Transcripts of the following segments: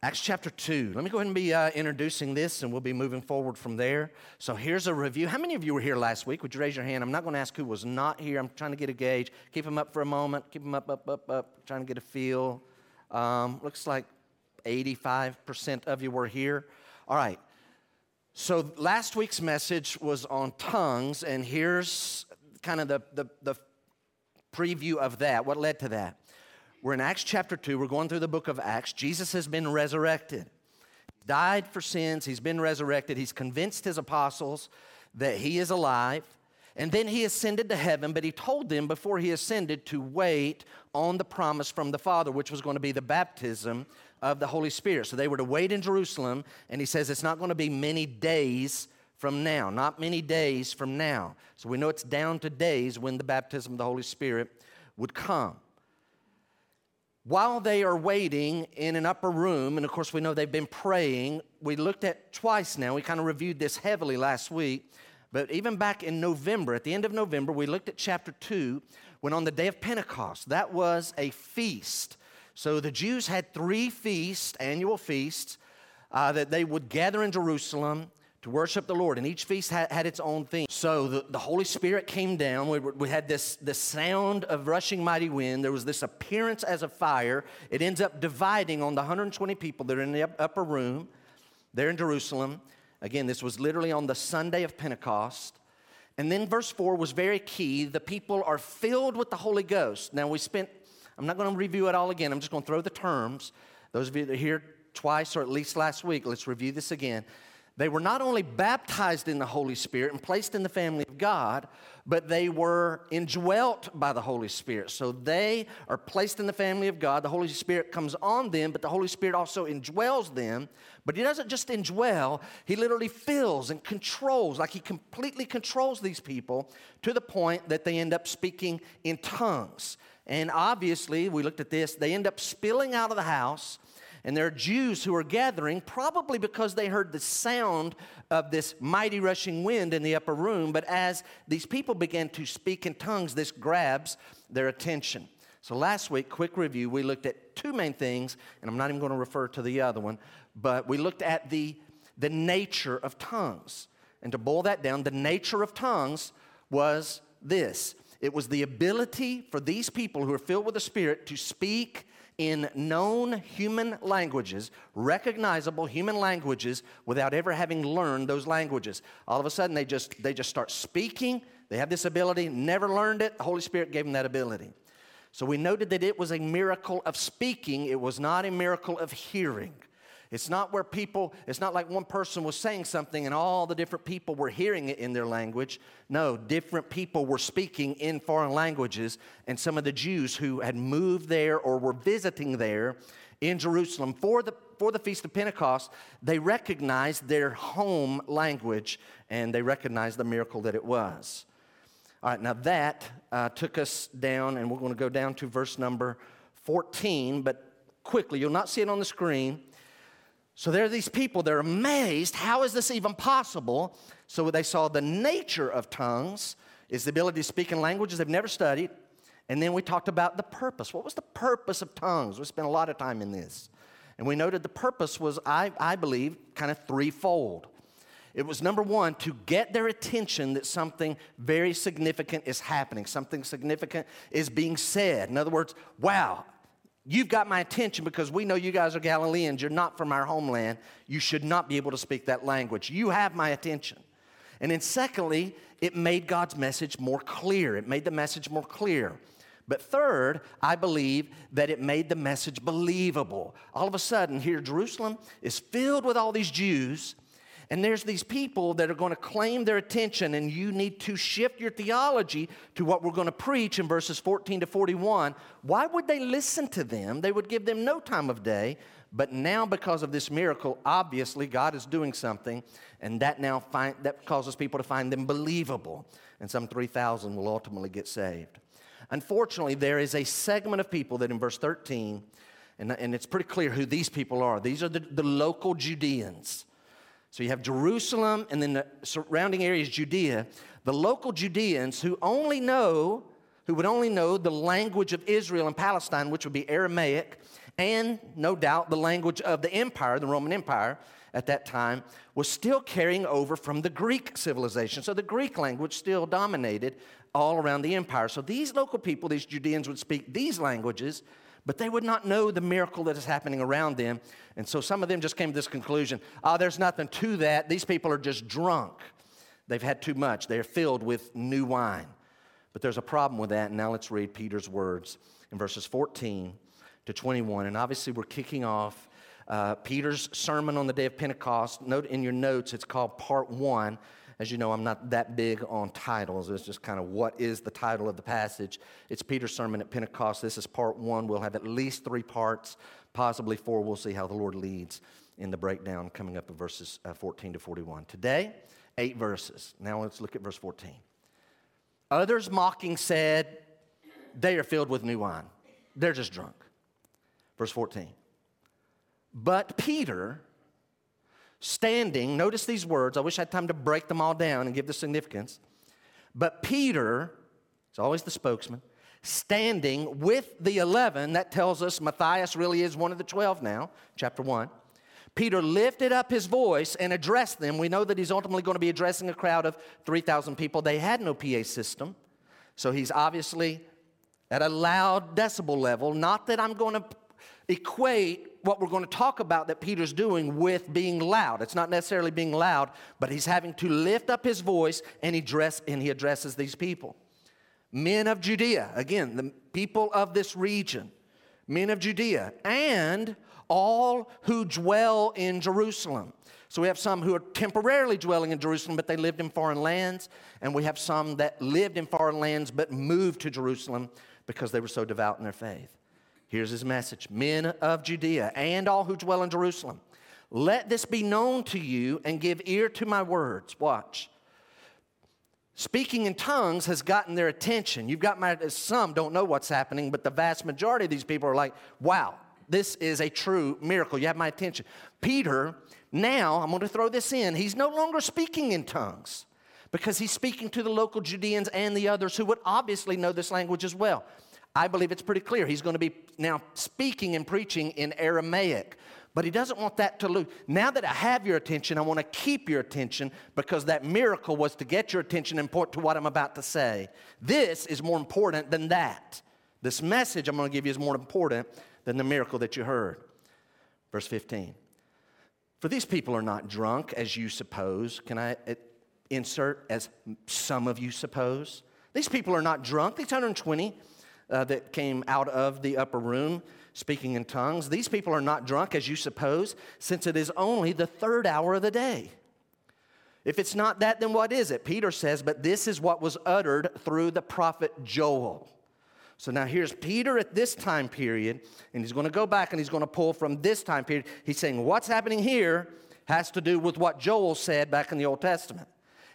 Acts chapter 2. Let me go ahead and be uh, introducing this and we'll be moving forward from there. So here's a review. How many of you were here last week? Would you raise your hand? I'm not going to ask who was not here. I'm trying to get a gauge. Keep them up for a moment. Keep them up, up, up, up. Trying to get a feel. Um, looks like 85% of you were here. All right. So last week's message was on tongues, and here's kind of the, the, the preview of that. What led to that? We're in Acts chapter 2. We're going through the book of Acts. Jesus has been resurrected. Died for sins. He's been resurrected. He's convinced his apostles that he is alive. And then he ascended to heaven, but he told them before he ascended to wait on the promise from the Father, which was going to be the baptism of the Holy Spirit. So they were to wait in Jerusalem, and he says it's not going to be many days from now, not many days from now. So we know it's down to days when the baptism of the Holy Spirit would come while they are waiting in an upper room, and of course we know they've been praying, we looked at twice now, we kind of reviewed this heavily last week, but even back in November, at the end of November, we looked at chapter 2, when on the day of Pentecost, that was a feast. So the Jews had three feasts, annual feasts, uh, that they would gather in Jerusalem to worship the Lord. And each feast had, had its own theme. So the, the Holy Spirit came down. We, we had this, this sound of rushing mighty wind. There was this appearance as a fire. It ends up dividing on the 120 people that are in the upper room there in Jerusalem. Again, this was literally on the Sunday of Pentecost. And then verse 4 was very key. The people are filled with the Holy Ghost. Now, we spent, I'm not going to review it all again. I'm just going to throw the terms. Those of you that are here twice or at least last week, let's review this again. They were not only baptized in the Holy Spirit and placed in the family of God, but they were indwelt by the Holy Spirit. So they are placed in the family of God. The Holy Spirit comes on them, but the Holy Spirit also indwells them. But He doesn't just indwell, He literally fills and controls, like He completely controls these people to the point that they end up speaking in tongues. And obviously, we looked at this, they end up spilling out of the house and there are Jews who are gathering, probably because they heard the sound of this mighty rushing wind in the upper room. But as these people began to speak in tongues, this grabs their attention. So last week, quick review, we looked at two main things, and I'm not even going to refer to the other one, but we looked at the, the nature of tongues. And to boil that down, the nature of tongues was this it was the ability for these people who are filled with the Spirit to speak in known human languages, recognizable human languages, without ever having learned those languages. All of a sudden, they just, they just start speaking. They have this ability, never learned it. The Holy Spirit gave them that ability. So we noted that it was a miracle of speaking, it was not a miracle of hearing. It's not where people, it's not like one person was saying something and all the different people were hearing it in their language. No, different people were speaking in foreign languages, and some of the Jews who had moved there or were visiting there in Jerusalem for the, for the Feast of Pentecost, they recognized their home language and they recognized the miracle that it was. All right, now that uh, took us down, and we're going to go down to verse number 14, but quickly, you'll not see it on the screen. So there are these people, they're amazed. How is this even possible? So they saw the nature of tongues is the ability to speak in languages they've never studied. And then we talked about the purpose. What was the purpose of tongues? We spent a lot of time in this. And we noted the purpose was, I, I believe, kind of threefold. It was number one, to get their attention that something very significant is happening, something significant is being said. In other words, wow, You've got my attention because we know you guys are Galileans. You're not from our homeland. You should not be able to speak that language. You have my attention. And then, secondly, it made God's message more clear. It made the message more clear. But third, I believe that it made the message believable. All of a sudden, here, Jerusalem is filled with all these Jews and there's these people that are going to claim their attention, and you need to shift your theology to what we're going to preach in verses 14 to 41. Why would they listen to them? They would give them no time of day. But now, because of this miracle, obviously God is doing something, and that now find, that causes people to find them believable. And some 3,000 will ultimately get saved. Unfortunately, there is a segment of people that in verse 13, and, and it's pretty clear who these people are. These are the, the local Judeans. So you have Jerusalem and then the surrounding areas, Judea. The local Judeans who only know, who would only know the language of Israel and Palestine, which would be Aramaic, and no doubt the language of the empire, the Roman Empire at that time, was still carrying over from the Greek civilization. So the Greek language still dominated all around the empire. So these local people, these Judeans, would speak these languages, but they would not know the miracle that is happening around them. And so some of them just came to this conclusion oh, there's nothing to that. These people are just drunk. They've had too much, they're filled with new wine. But there's a problem with that. And now let's read Peter's words in verses 14 to 21. And obviously, we're kicking off uh, Peter's sermon on the day of Pentecost. Note in your notes, it's called Part One. As you know, I'm not that big on titles. It's just kind of what is the title of the passage. It's Peter's sermon at Pentecost. This is part one. We'll have at least three parts, possibly four. We'll see how the Lord leads in the breakdown coming up in verses uh, 14 to 41. Today, eight verses. Now let's look at verse 14. Others mocking said, They are filled with new wine. They're just drunk. Verse 14. But Peter, standing, notice these words. I wish I had time to break them all down and give the significance. But Peter, it's always the spokesman, standing with the 11, that tells us Matthias really is one of the 12 now, chapter 1. Peter lifted up his voice and addressed them. We know that he's ultimately going to be addressing a crowd of 3,000 people. They had no PA system, so he's obviously at a loud decibel level. Not that I'm going to equate what we're going to talk about that Peter's doing with being loud. It's not necessarily being loud, but he's having to lift up his voice and he, dress, and he addresses these people. Men of Judea, again, the people of this region, men of Judea, and all who dwell in Jerusalem. So we have some who are temporarily dwelling in Jerusalem, but they lived in foreign lands. And we have some that lived in foreign lands but moved to Jerusalem because they were so devout in their faith. Here's his message Men of Judea and all who dwell in Jerusalem, let this be known to you and give ear to my words. Watch. Speaking in tongues has gotten their attention. You've got my, some don't know what's happening, but the vast majority of these people are like, wow, this is a true miracle. You have my attention. Peter, now, I'm going to throw this in, he's no longer speaking in tongues because he's speaking to the local Judeans and the others who would obviously know this language as well. I believe it's pretty clear. He's going to be now speaking and preaching in Aramaic. But he doesn't want that to lose. Now that I have your attention, I want to keep your attention because that miracle was to get your attention and point to what I'm about to say. This is more important than that. This message I'm going to give you is more important than the miracle that you heard. Verse 15. For these people are not drunk, as you suppose. Can I uh, insert as some of you suppose? These people are not drunk. These 120 uh, that came out of the upper room speaking in tongues. These people are not drunk, as you suppose, since it is only the third hour of the day. If it's not that, then what is it? Peter says, but this is what was uttered through the prophet Joel. So now here's Peter at this time period, and he's going to go back and he's going to pull from this time period. He's saying, What's happening here has to do with what Joel said back in the Old Testament.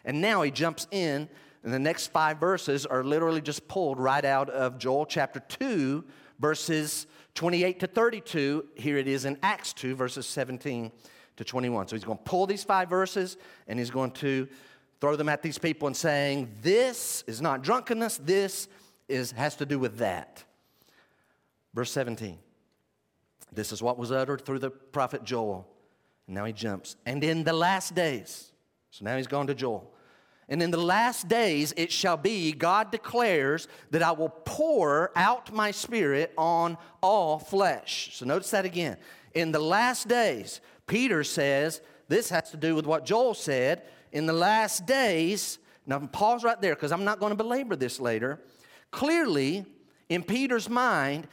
And now he jumps in, and the next five verses are literally just pulled right out of Joel chapter 2, verses 28 to 32. Here it is in Acts 2, verses 17 to 21. So he's going to pull these five verses and he's going to throw them at these people and saying, This is not drunkenness, this is, has to do with that. Verse 17. This is what was uttered through the prophet Joel. And now he jumps. And in the last days, so now he's gone to Joel. And in the last days it shall be, God declares, that I will pour out my spirit on all flesh. So notice that again. In the last days, Peter says, this has to do with what Joel said. In the last days, now pause right there because I'm not going to belabor this later. Clearly, in Peter's mind,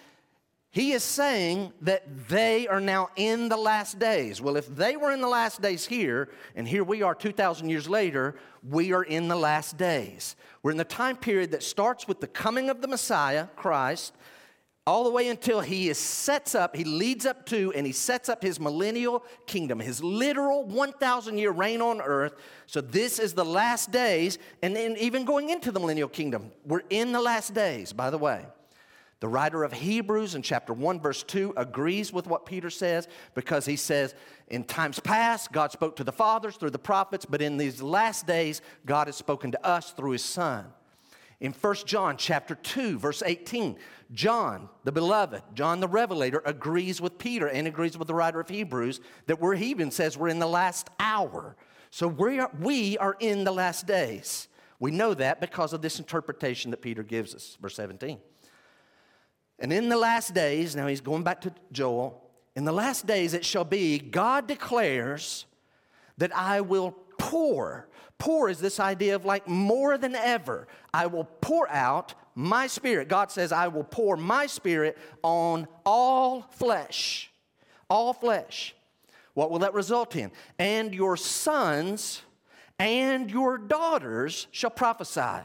he is saying that they are now in the last days. Well, if they were in the last days here, and here we are 2,000 years later, we are in the last days. We're in the time period that starts with the coming of the Messiah, Christ, all the way until he is sets up, he leads up to, and he sets up his millennial kingdom, his literal 1,000 year reign on earth. So this is the last days, and then even going into the millennial kingdom, we're in the last days, by the way. The writer of Hebrews in chapter 1, verse 2 agrees with what Peter says because he says, In times past, God spoke to the fathers through the prophets, but in these last days, God has spoken to us through his Son. In 1 John chapter 2, verse 18, John, the beloved, John the Revelator, agrees with Peter and agrees with the writer of Hebrews that we're, he even says we're in the last hour. So we are, we are in the last days. We know that because of this interpretation that Peter gives us, verse 17. And in the last days, now he's going back to Joel, in the last days it shall be, God declares that I will pour. Pour is this idea of like more than ever. I will pour out my spirit. God says, I will pour my spirit on all flesh. All flesh. What will that result in? And your sons and your daughters shall prophesy.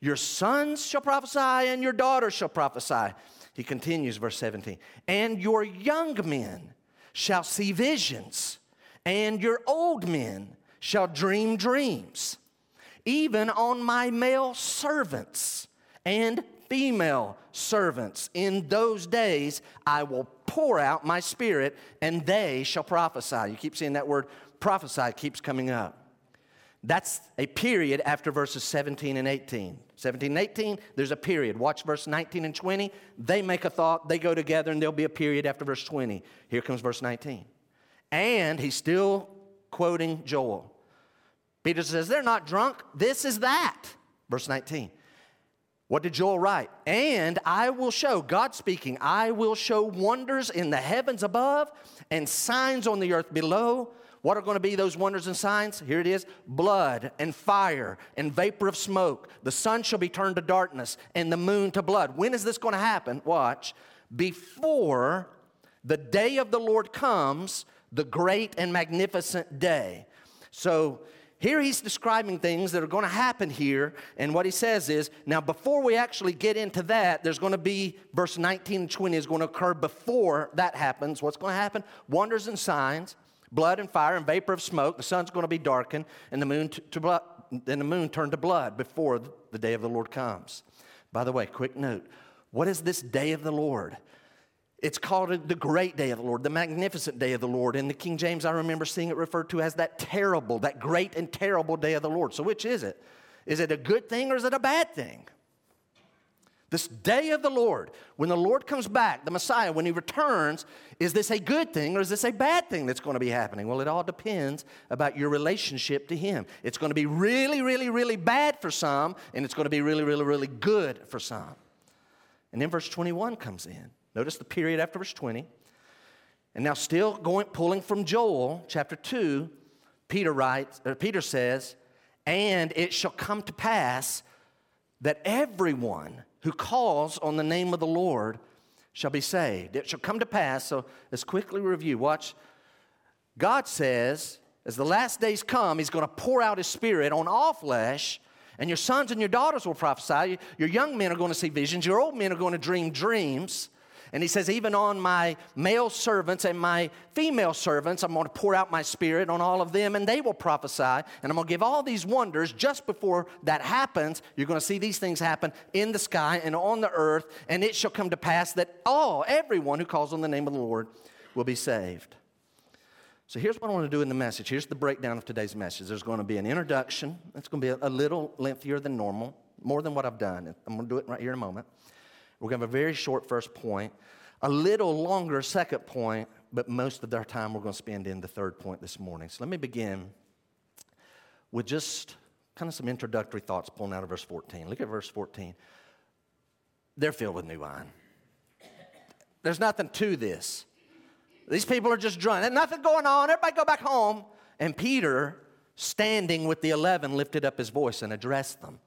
Your sons shall prophesy, and your daughters shall prophesy. He continues, verse 17. And your young men shall see visions, and your old men shall dream dreams. Even on my male servants and female servants in those days I will pour out my spirit, and they shall prophesy. You keep seeing that word prophesy keeps coming up. That's a period after verses 17 and 18. 17 and 18, there's a period. Watch verse 19 and 20. They make a thought, they go together, and there'll be a period after verse 20. Here comes verse 19. And he's still quoting Joel. Peter says, They're not drunk. This is that. Verse 19. What did Joel write? And I will show, God speaking, I will show wonders in the heavens above and signs on the earth below what are going to be those wonders and signs? Here it is blood and fire and vapor of smoke. The sun shall be turned to darkness and the moon to blood. When is this going to happen? Watch. Before the day of the Lord comes, the great and magnificent day. So, here he's describing things that are going to happen here, and what he says is now, before we actually get into that, there's going to be verse 19 and 20 is going to occur before that happens. What's going to happen? Wonders and signs blood and fire and vapor of smoke. The sun's going to be darkened, and the moon to, to blood, and the moon turned to blood before the day of the Lord comes. By the way, quick note: what is this day of the Lord? It's called the great day of the Lord, the magnificent day of the Lord. In the King James, I remember seeing it referred to as that terrible, that great and terrible day of the Lord. So, which is it? Is it a good thing or is it a bad thing? This day of the Lord, when the Lord comes back, the Messiah, when he returns, is this a good thing or is this a bad thing that's going to be happening? Well, it all depends about your relationship to him. It's going to be really, really, really bad for some, and it's going to be really, really, really good for some. And then verse 21 comes in. Notice the period after verse 20. And now, still going, pulling from Joel chapter 2, Peter writes, or Peter says, And it shall come to pass that everyone who calls on the name of the Lord shall be saved. It shall come to pass. So let's quickly review. Watch. God says, as the last days come, He's going to pour out His Spirit on all flesh, and your sons and your daughters will prophesy. Your young men are going to see visions. Your old men are going to dream dreams. And he says, even on my male servants and my female servants, I'm going to pour out my spirit on all of them, and they will prophesy. And I'm going to give all these wonders just before that happens. You're going to see these things happen in the sky and on the earth, and it shall come to pass that all, everyone who calls on the name of the Lord will be saved. So here's what I want to do in the message. Here's the breakdown of today's message. There's going to be an introduction. It's going to be a little lengthier than normal, more than what I've done. I'm going to do it right here in a moment. We're going to have a very short first point, a little longer second point, but most of our time we're going to spend in the third point this morning. So let me begin with just kind of some introductory thoughts pulling out of verse 14. Look at verse 14. They're filled with new wine. There's nothing to this. These people are just drunk. There's nothing going on. Everybody go back home. And Peter, standing with the eleven, lifted up his voice and addressed them.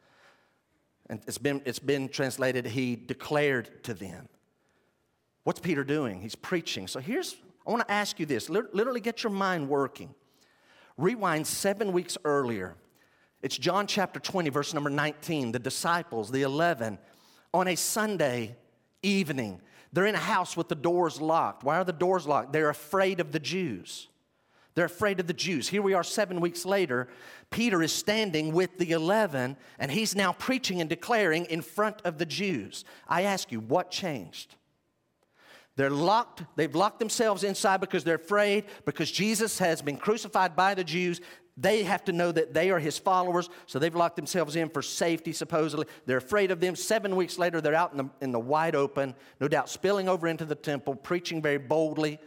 And it's been, it's been translated, he declared to them. What's Peter doing? He's preaching. So here's, I want to ask you this literally get your mind working. Rewind seven weeks earlier. It's John chapter 20, verse number 19. The disciples, the 11, on a Sunday evening, they're in a house with the doors locked. Why are the doors locked? They're afraid of the Jews. They're afraid of the Jews. Here we are seven weeks later. Peter is standing with the 11, and he's now preaching and declaring in front of the Jews. I ask you, what changed? They're locked, they've locked themselves inside because they're afraid, because Jesus has been crucified by the Jews. They have to know that they are his followers, so they've locked themselves in for safety, supposedly. They're afraid of them. Seven weeks later, they're out in the, in the wide open, no doubt spilling over into the temple, preaching very boldly,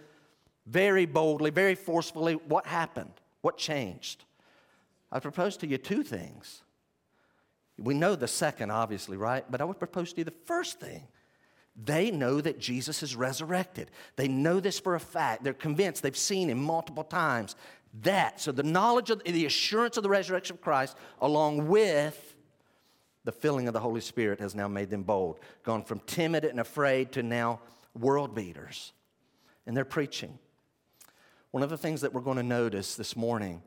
very boldly, very forcefully. What happened? What changed? I propose to you two things. We know the second, obviously, right? But I would propose to you the first thing. They know that Jesus is resurrected. They know this for a fact. They're convinced. They've seen him multiple times. That, so the knowledge of the assurance of the resurrection of Christ, along with the filling of the Holy Spirit, has now made them bold. Gone from timid and afraid to now world beaters. And they're preaching. One of the things that we're going to notice this morning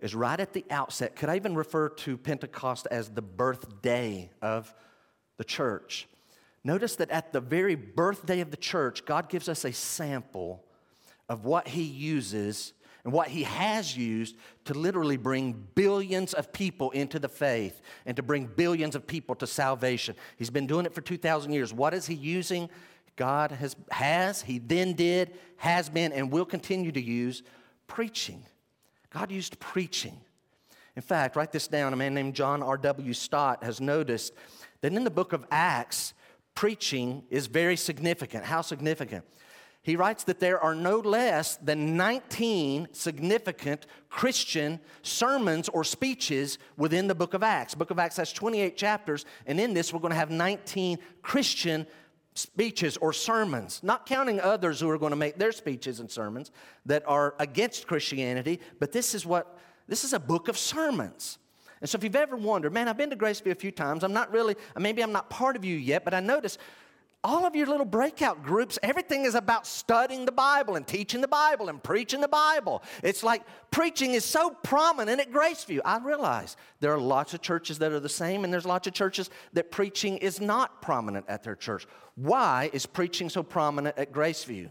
is right at the outset, could I even refer to Pentecost as the birthday of the church? Notice that at the very birthday of the church, God gives us a sample of what He uses and what He has used to literally bring billions of people into the faith and to bring billions of people to salvation. He's been doing it for 2,000 years. What is He using? God has, has, He then did, has been, and will continue to use preaching. God used preaching. In fact, write this down. A man named John R.W. Stott has noticed that in the book of Acts, preaching is very significant. How significant? He writes that there are no less than 19 significant Christian sermons or speeches within the book of Acts. Book of Acts has 28 chapters, and in this, we're going to have 19 Christian speeches or sermons, not counting others who are going to make their speeches and sermons that are against Christianity, but this is what this is a book of sermons. And so if you've ever wondered, man, I've been to Graceview a few times, I'm not really, maybe I'm not part of you yet, but I notice all of your little breakout groups, everything is about studying the Bible and teaching the Bible and preaching the Bible. It's like preaching is so prominent at Graceview. I realize there are lots of churches that are the same, and there's lots of churches that preaching is not prominent at their church. Why is preaching so prominent at Graceview?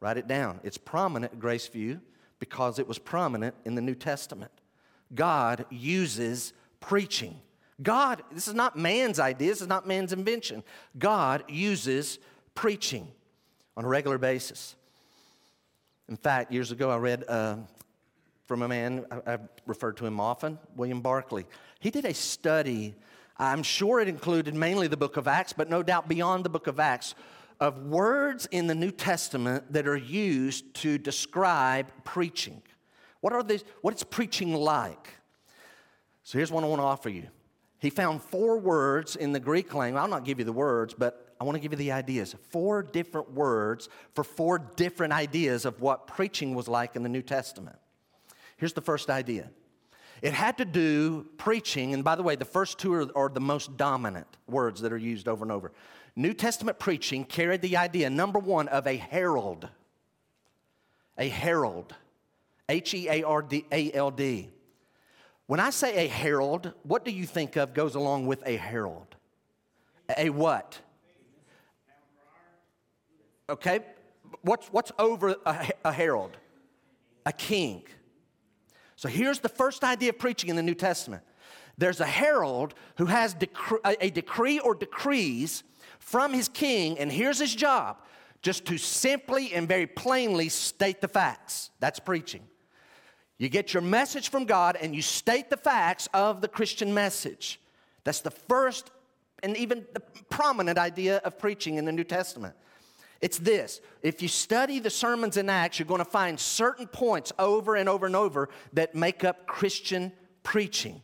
Write it down. It's prominent at Graceview because it was prominent in the New Testament. God uses preaching. God, this is not man's idea, this is not man's invention. God uses preaching on a regular basis. In fact, years ago, I read uh, from a man, I, have referred to him often, William Barclay. He did a study, I'm sure it included mainly the book of Acts, but no doubt beyond the book of Acts, of words in the New Testament that are used to describe preaching. What are these, what is preaching like? So here's what I want to offer you he found four words in the Greek language. I'll not give you the words, but I want to give you the ideas. Four different words for four different ideas of what preaching was like in the New Testament. Here's the first idea it had to do preaching, and by the way, the first two are, are, the most dominant words that are used over and over. New Testament preaching carried the idea, number one, of a herald. A herald. H E A R D A L D. When I say a herald, what do you think of goes along with a herald? A what? Okay, what's, what's over a, a herald? A king. So here's the first idea of preaching in the New Testament there's a herald who has a decree or decrees from his king, and here's his job just to simply and very plainly state the facts. That's preaching. You get your message from God and you state the facts of the Christian message. That's the first and even the prominent idea of preaching in the New Testament. It's this if you study the sermons in Acts, you're going to find certain points over and over and over that make up Christian preaching.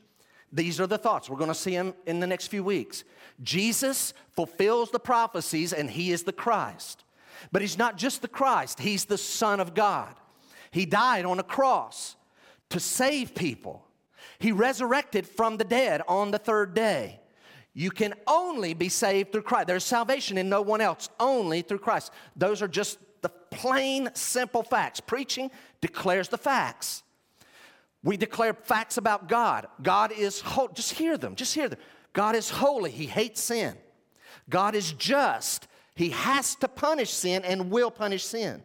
These are the thoughts. We're going to see them in the next few weeks. Jesus fulfills the prophecies and he is the Christ. But he's not just the Christ, he's the Son of God. He died on a cross to save people. He resurrected from the dead on the third day. You can only be saved through Christ. There's salvation in no one else, only through Christ. Those are just the plain, simple facts. Preaching declares the facts. We declare facts about God. God is holy. Just hear them. Just hear them. God is holy. He hates sin. God is just. He has to punish sin and will punish sin.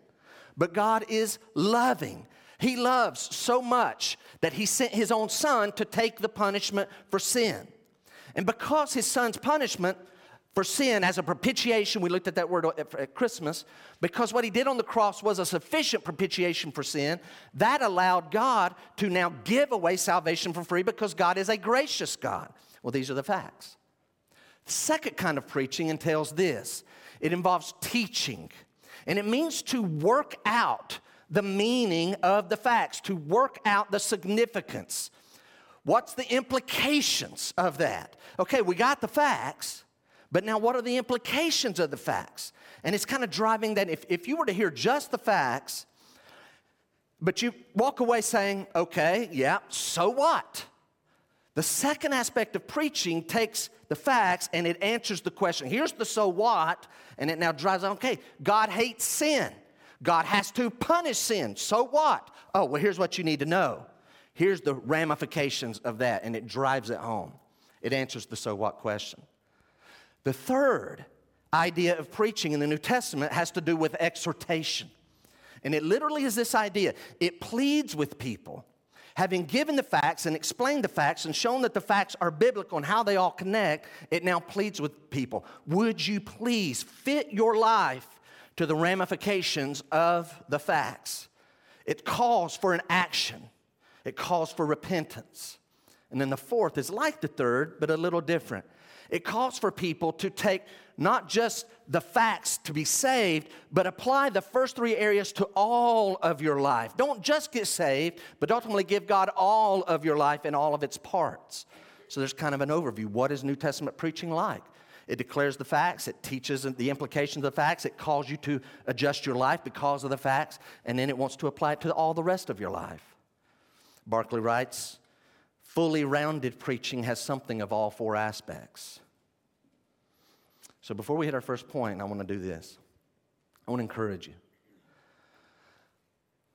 But God is loving. He loves so much that he sent his own son to take the punishment for sin. And because his son's punishment for sin as a propitiation. We looked at that word at Christmas because what he did on the cross was a sufficient propitiation for sin. That allowed God to now give away salvation for free because God is a gracious God. Well, these are the facts. The second kind of preaching entails this it involves teaching, and it means to work out the meaning of the facts, to work out the significance. What's the implications of that? Okay, we got the facts. But now, what are the implications of the facts? And it's kind of driving that if, if you were to hear just the facts, but you walk away saying, okay, yeah, so what? The second aspect of preaching takes the facts and it answers the question. Here's the so what, and it now drives on, okay, God hates sin. God has to punish sin. So what? Oh, well, here's what you need to know. Here's the ramifications of that, and it drives it home. It answers the so what question. The third idea of preaching in the New Testament has to do with exhortation. And it literally is this idea it pleads with people. Having given the facts and explained the facts and shown that the facts are biblical and how they all connect, it now pleads with people. Would you please fit your life to the ramifications of the facts? It calls for an action, it calls for repentance. And then the fourth is like the third, but a little different. It calls for people to take not just the facts to be saved, but apply the first three areas to all of your life. Don't just get saved, but ultimately give God all of your life and all of its parts. So there's kind of an overview. What is New Testament preaching like? It declares the facts, it teaches the implications of the facts, it calls you to adjust your life because of the facts, and then it wants to apply it to all the rest of your life. Barclay writes, fully rounded preaching has something of all four aspects. So before we hit our first point, I want to do this. I want to encourage you.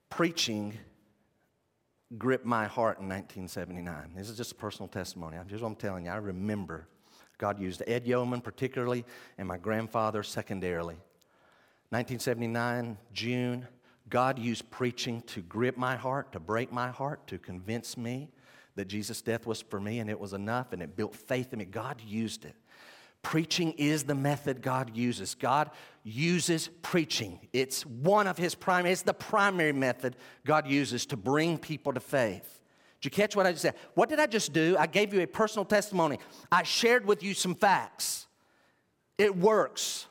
Preaching gripped my heart in 1979. This is just a personal testimony. Here's what I'm telling you. I remember God used Ed Yeoman particularly and my grandfather secondarily. 1979, June, God used preaching to grip my heart, to break my heart, to convince me that Jesus' death was for me and it was enough and it built faith in me. God used it. Preaching is the method God uses. God uses preaching. It's one of his primary, it's the primary method God uses to bring people to faith. You catch what I just said? What did I just do? I gave you a personal testimony. I shared with you some facts. It works.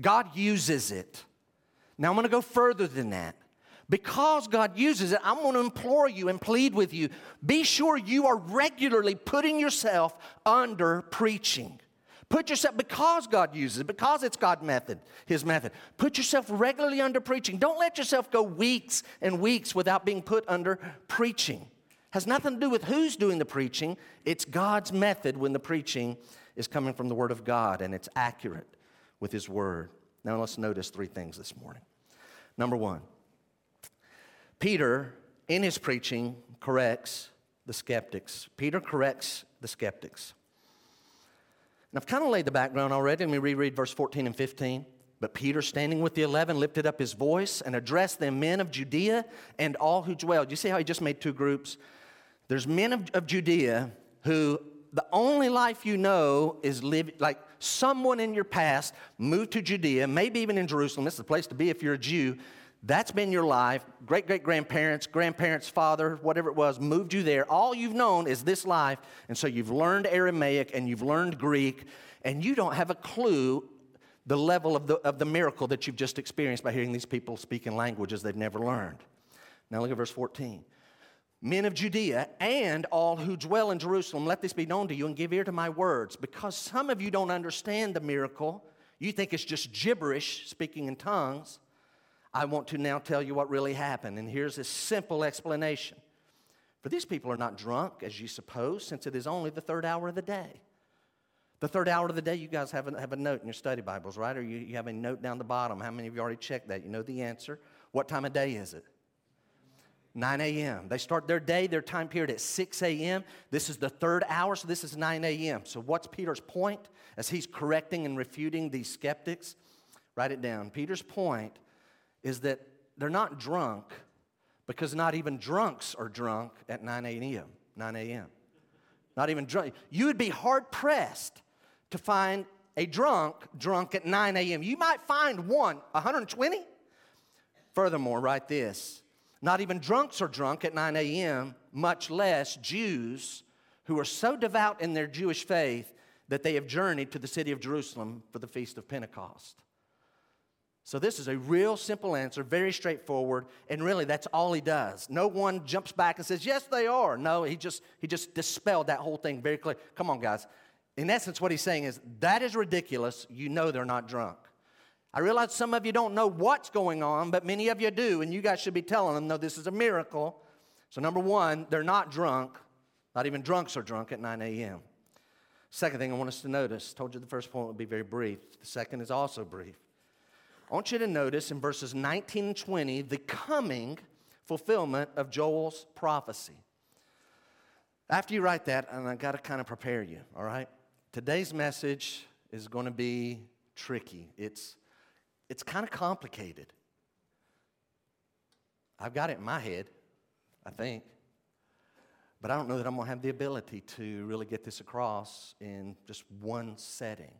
God uses it. Now I'm going to go further than that. Because God uses it, I'm going to implore you and plead with you be sure you are regularly putting yourself under preaching. Put yourself, because God uses it, because it's God's method, His method, put yourself regularly under preaching. Don't let yourself go weeks and weeks without being put under preaching. Has nothing to do with who's doing the preaching, it's God's method when the preaching is coming from the Word of God and it's accurate with His Word. Now let's notice three things this morning. Number one, Peter, in his preaching, corrects the skeptics. Peter corrects the skeptics. And I've kind of laid the background already. Let me reread verse 14 and 15. But Peter, standing with the eleven, lifted up his voice and addressed them, men of Judea and all who dwelled. You see how he just made two groups? There's men of, of Judea who the only life you know is live like someone in your past moved to Judea, maybe even in Jerusalem. This is the place to be if you're a Jew. That's been your life. Great great grandparents, grandparents, father, whatever it was, moved you there. All you've known is this life. And so you've learned Aramaic and you've learned Greek, and you don't have a clue the level of the, of the miracle that you've just experienced by hearing these people speak in languages they've never learned. Now look at verse 14. Men of Judea and all who dwell in Jerusalem, let this be known to you and give ear to my words, because some of you don't understand the miracle. You think it's just gibberish, speaking in tongues. I want to now tell you what really happened. And here's a simple explanation. For these people are not drunk, as you suppose, since it is only the third hour of the day. The third hour of the day, you guys have a, have a note in your study Bibles, right? Or you, you have a note down the bottom. How many of you already checked that? You know the answer. What time of day is it? 9 a.m. They start their day, their time period at 6 a.m. This is the third hour, so this is 9 a.m. So, what's Peter's point as he's correcting and refuting these skeptics? Write it down. Peter's point is that they're not drunk because not even drunks are drunk at 9 a.m. 9 a.m. Not even drunk. You would be hard pressed to find a drunk drunk at 9 a.m. You might find one, 120. Furthermore, write this not even drunks are drunk at 9 a.m., much less Jews who are so devout in their Jewish faith that they have journeyed to the city of Jerusalem for the feast of Pentecost. So, this is a real simple answer, very straightforward, and really that's all he does. No one jumps back and says, Yes, they are. No, he just, he just dispelled that whole thing very clear. Come on, guys. In essence, what he's saying is, That is ridiculous. You know they're not drunk. I realize some of you don't know what's going on, but many of you do, and you guys should be telling them, No, this is a miracle. So, number one, they're not drunk. Not even drunks are drunk at 9 a.m. Second thing I want us to notice, told you the first point would be very brief. The second is also brief. I want you to notice in verses 19 and 20 the coming fulfillment of Joel's prophecy. After you write that, and I got to kind of prepare you, all right? Today's message is going to be tricky. It's, it's kind of complicated. I've got it in my head, I think. But I don't know that I'm going to have the ability to really get this across in just one setting.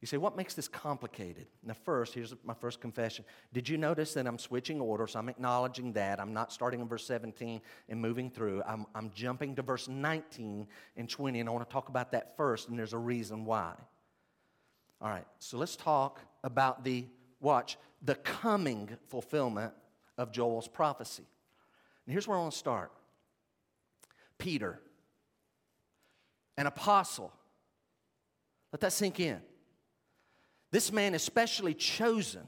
You say, what makes this complicated? Now, first, here's my first confession. Did you notice that I'm switching orders? I'm acknowledging that. I'm not starting in verse 17 and moving through. I'm, I'm jumping to verse 19 and 20, and I want to talk about that first, and there's a reason why. All right, so let's talk about the, watch, the coming fulfillment of Joel's prophecy. And here's where I want to start Peter, an apostle. Let that sink in. This man is specially chosen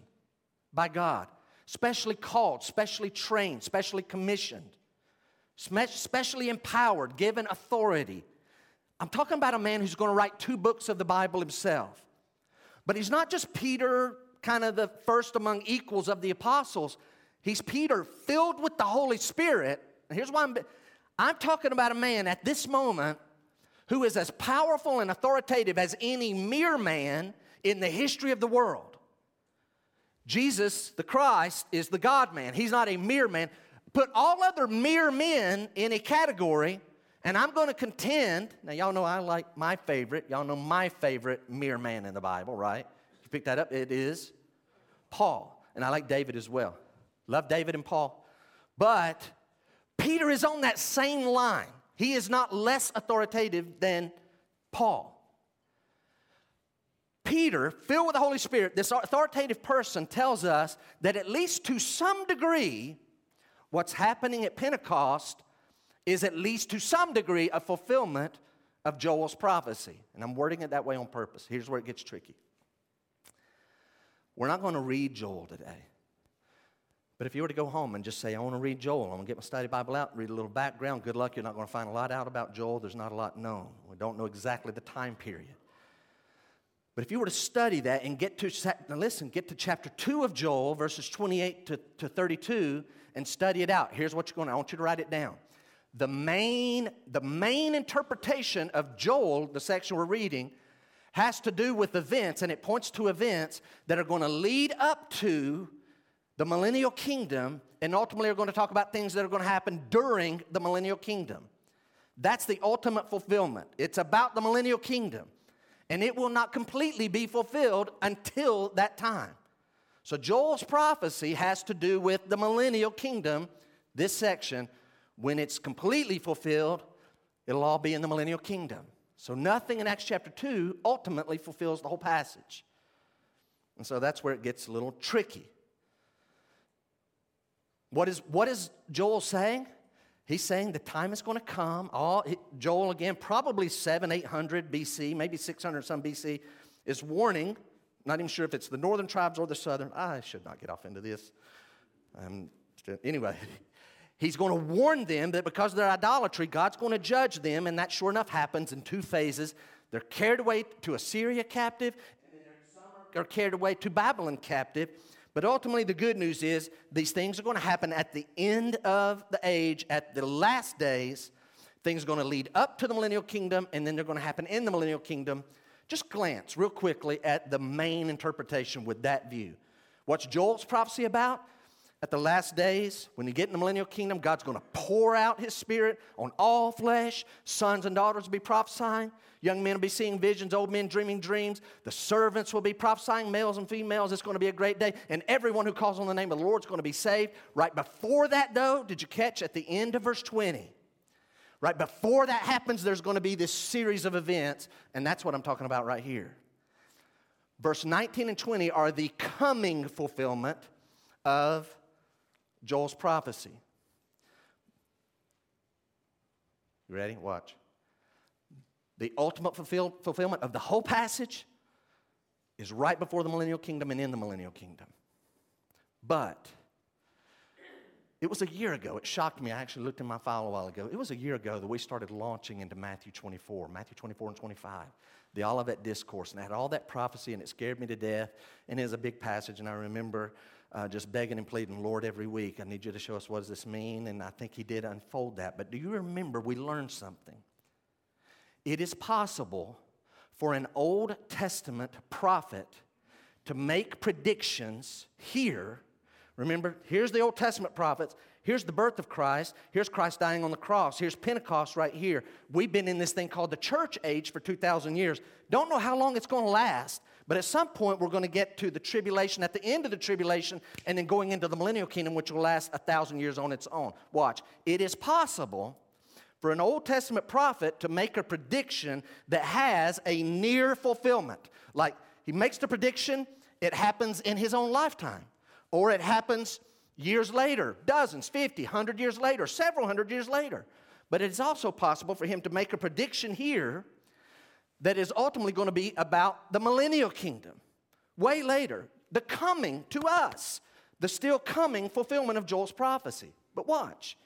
by God, specially called, specially trained, specially commissioned, specially empowered, given authority. I'm talking about a man who's going to write two books of the Bible himself. But he's not just Peter, kind of the first among equals of the apostles. He's Peter filled with the Holy Spirit. And here's why I'm, I'm talking about a man at this moment who is as powerful and authoritative as any mere man in the history of the world. Jesus, the Christ, is the God man. He's not a mere man. Put all other mere men in a category, and I'm going to contend. Now, y'all know I like my favorite. Y'all know my favorite mere man in the Bible, right? Pick that up? It is Paul. And I like David as well. Love David and Paul. But Peter is on that same line. He is not less authoritative than Paul. Peter, filled with the Holy Spirit, this authoritative person tells us that at least to some degree, what's happening at Pentecost is at least to some degree a fulfillment of Joel's prophecy. And I'm wording it that way on purpose. Here's where it gets tricky. We're not going to read Joel today. But if you were to go home and just say, I want to read Joel, I'm going to get my study Bible out, read a little background, good luck, you're not going to find a lot out about Joel. There's not a lot known. We don't know exactly the time period. But if you were to study that and get to, listen, get to chapter 2 of Joel, verses 28 to, to 32, and study it out. Here's what you're going to, I want you to write it down. The main, the main interpretation of Joel, the section we're reading, has to do with events, and it points to events that are going to lead up to the millennial kingdom, and ultimately are going to talk about things that are going to happen during the millennial kingdom. That's the ultimate fulfillment. It's about the millennial kingdom and it will not completely be fulfilled until that time. So, Joel's prophecy has to do with the millennial kingdom, this section. When it's completely fulfilled, it'll all be in the millennial kingdom. So, nothing in Acts chapter 2 ultimately fulfills the whole passage. And so that's where it gets a little tricky. What is, what is Joel saying? He's saying the time is going to come. All, Joel, again, probably 7, 800 BC, maybe 600 some BC, is warning. Not even sure if it's the northern tribes or the southern. I should not get off into this. Um, anyway, he's going to warn them that because of their idolatry, God's going to judge them, and that sure enough happens in two phases. They're carried away to Assyria captive, and carried away to Babylon captive. But ultimately, the good news is these things are going to happen at the end of the age, at the last days. Things are going to lead up to the millennial kingdom, and then they're going to happen in the millennial kingdom. Just glance real quickly at the main interpretation with that view. What's Joel's prophecy about? At the last days, when you get in the millennial kingdom, God's going to pour out his spirit on all flesh. Sons and daughters will be prophesying. Young men will be seeing visions, old men dreaming dreams. The servants will be prophesying, males and females. It's going to be a great day. And everyone who calls on the name of the Lord is going to be saved. Right before that, though, did you catch at the end of verse 20? Right before that happens, there's going to be this series of events, and that's what I'm talking about right here. Verse 19 and 20 are the coming fulfillment of Joel's prophecy. You ready? Watch. The ultimate fulfill, fulfillment of the whole passage is right before the millennial kingdom and in the millennial kingdom. But it was a year ago. It shocked me. I actually looked in my file a while ago. It was a year ago that we started launching into Matthew 24, Matthew 24 and 25, the Olivet Discourse. And I had all that prophecy, and it scared me to death. And it was a big passage. And I remember uh, just begging and pleading, Lord, every week, I need you to show us what does this mean. And I think he did unfold that. But do you remember we learned something? It is possible for an Old Testament prophet to make predictions here. Remember, here's the Old Testament prophets. Here's the birth of Christ. Here's Christ dying on the cross. Here's Pentecost right here. We've been in this thing called the church age for 2,000 years. Don't know how long it's going to last, but at some point, we're going to get to the tribulation, at the end of the tribulation, and then going into the millennial kingdom, which will last a thousand years on its own. Watch. It is possible for an Old Testament prophet to make a prediction that has a near fulfillment. Like he makes the prediction, it happens in his own lifetime, or it happens years later, dozens, 50, 100 years later, several hundred years later. But it's also possible for him to make a prediction here that is ultimately going to be about the millennial kingdom, way later, the coming to us, the still coming fulfillment of Joel's prophecy. But watch,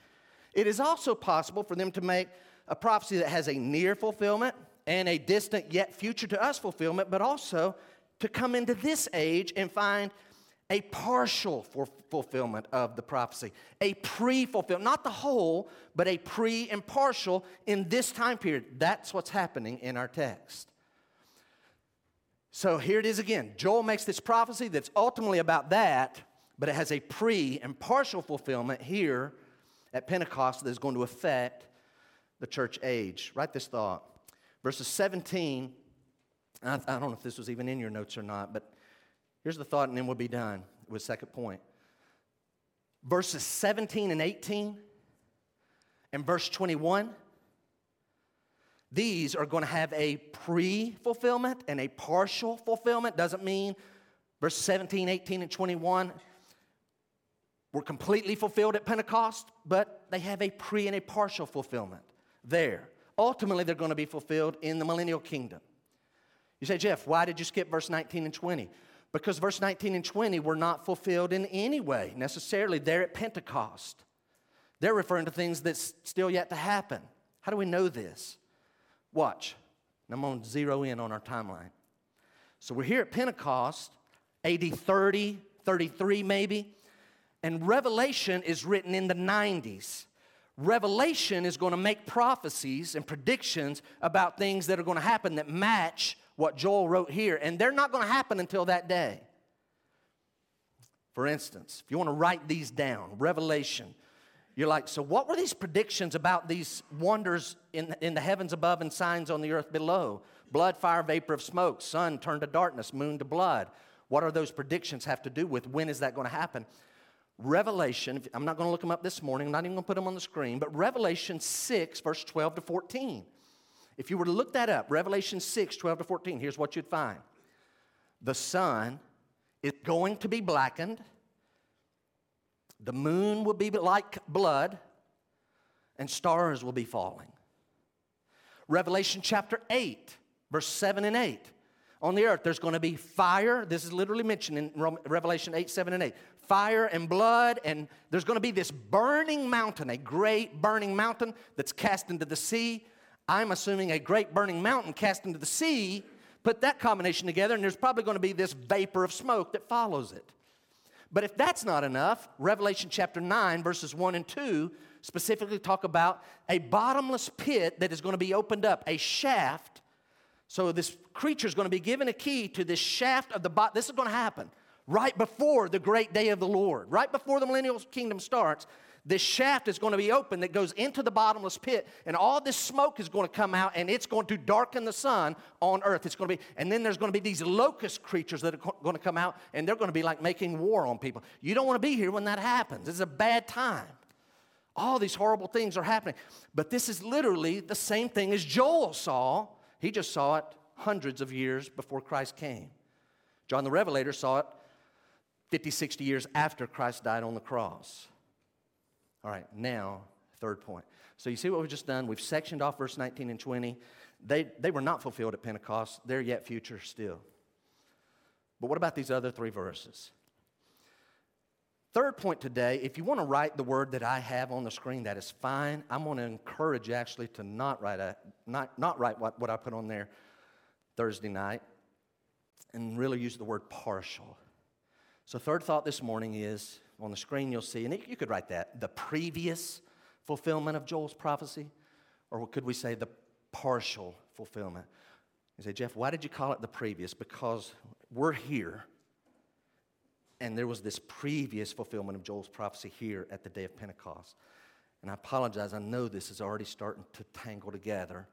it is also possible for them to make a prophecy that has a near fulfillment and a distant yet future to us fulfillment, but also to come into this age and find a partial fulfillment of the prophecy, a pre fulfillment, not the whole, but a pre and partial in this time period. That's what's happening in our text. So here it is again. Joel makes this prophecy that's ultimately about that, but it has a pre and partial fulfillment here at Pentecost that is going to affect the church age. Write this thought. Verses 17, I, I don't know if this was even in your notes or not, but Here's the thought, and then we'll be done with second point. Verses 17 and 18 and verse 21, these are going to have a pre fulfillment and a partial fulfillment. Doesn't mean verse 17, 18, and 21 were completely fulfilled at Pentecost, but they have a pre and a partial fulfillment there. Ultimately, they're going to be fulfilled in the millennial kingdom. You say, Jeff, why did you skip verse 19 and 20? Because verse 19 and 20 were not fulfilled in any way necessarily there at Pentecost. They're referring to things that's still yet to happen. How do we know this? Watch. I'm going to zero in on our timeline. So we're here at Pentecost, AD 30, 33 maybe, and Revelation is written in the 90s. Revelation is going to make prophecies and predictions about things that are going to happen that match what Joel wrote here, and they're not going to happen until that day. For instance, if you want to write these down, Revelation, you're like, so what were these predictions about these wonders in, in the heavens above and signs on the earth below? Blood, fire, vapor of smoke, sun turned to darkness, moon to blood. What are those predictions have to do with? When is that going to happen? Revelation, I'm not going to look them up this morning, I'm not even going to put them on the screen, but Revelation 6, verse 12 to 14. If you were to look that up, Revelation 6, 12 to 14, here's what you'd find. The sun is going to be blackened, the moon will be like blood, and stars will be falling. Revelation chapter 8, verse 7 and 8. On the earth, there's going to be fire. This is literally mentioned in Revelation 8, 7, and 8. Fire and blood, and there's going to be this burning mountain, a great burning mountain that's cast into the sea I'm assuming a great burning mountain cast into the sea, put that combination together, and there's probably going to be this vapor of smoke that follows it. But if that's not enough, Revelation chapter 9, verses 1 and 2 specifically talk about a bottomless pit that is going to be opened up, a shaft. So this creature is going to be given a key to this shaft of the bottom. This is going to happen. right before the great day of the Lord, right before the millennial kingdom starts, this shaft is going to be open that goes into the bottomless pit, and all this smoke is going to come out, and it's going to darken the sun on earth. It's going to be, and then there's going to be these locust creatures that are going to come out, and they're going to be like making war on people. You don't want to be here when that happens. It's a bad time. All these horrible things are happening. But this is literally the same thing as Joel saw. He just saw it hundreds of years before Christ came. John the Revelator saw it 50, 60 years after Christ died on the cross. All right, now, third point. So you see what we've just done? We've sectioned off verse 19 and 20. They, they were not fulfilled at Pentecost, they're yet future still. But what about these other three verses? Third point today, if you want to write the word that I have on the screen, that is fine. I'm going to encourage you actually to not write, a, not, not write what, what I put on there Thursday night and really use the word partial. So, third thought this morning is on the screen, you'll see, and you could write that the previous fulfillment of Joel's prophecy, or could we say the partial fulfillment? You say, Jeff, why did you call it the previous? Because we're here, and there was this previous fulfillment of Joel's prophecy here at the day of Pentecost. And I apologize, I know this is already starting to tangle together,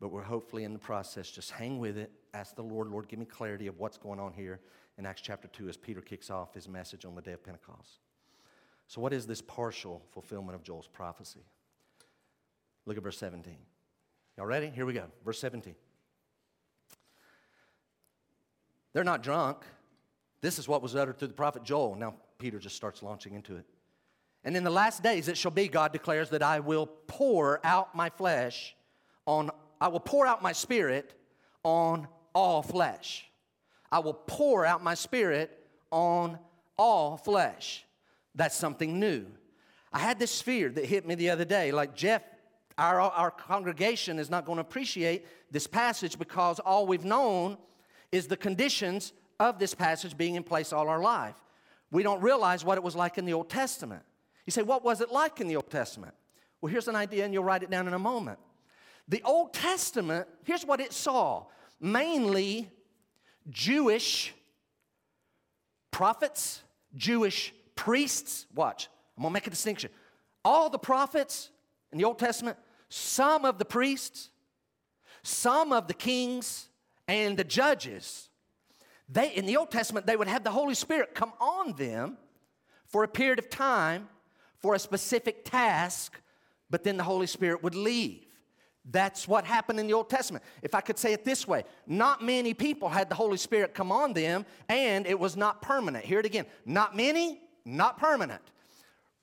but we're hopefully in the process. Just hang with it. Ask the Lord, Lord, give me clarity of what's going on here in Acts chapter 2 as Peter kicks off his message on the day of Pentecost. So, what is this partial fulfillment of Joel's prophecy? Look at verse 17. Y'all ready? Here we go. Verse 17. They're not drunk. This is what was uttered through the prophet Joel. Now, Peter just starts launching into it. And in the last days it shall be, God declares, that I will pour out my flesh on, I will pour out my spirit on all flesh. I will pour out my spirit on all flesh. That's something new. I had this fear that hit me the other day. Like, Jeff, our, our congregation is not going to appreciate this passage because all we've known is the conditions of this passage being in place all our life. We don't realize what it was like in the Old Testament. You say, what was it like in the Old Testament? Well, here's an idea, and you'll write it down in a moment. The Old Testament, here's what it saw mainly Jewish prophets, Jewish priests. Watch, I'm gonna make a distinction. All the prophets in the Old Testament, some of the priests, some of the kings, and the judges, they in the Old Testament, they would have the Holy Spirit come on them for a period of time for a specific task, but then the Holy Spirit would leave. That's what happened in the Old Testament. If I could say it this way, not many people had the Holy Spirit come on them, and it was not permanent. Hear it again. Not many, not permanent.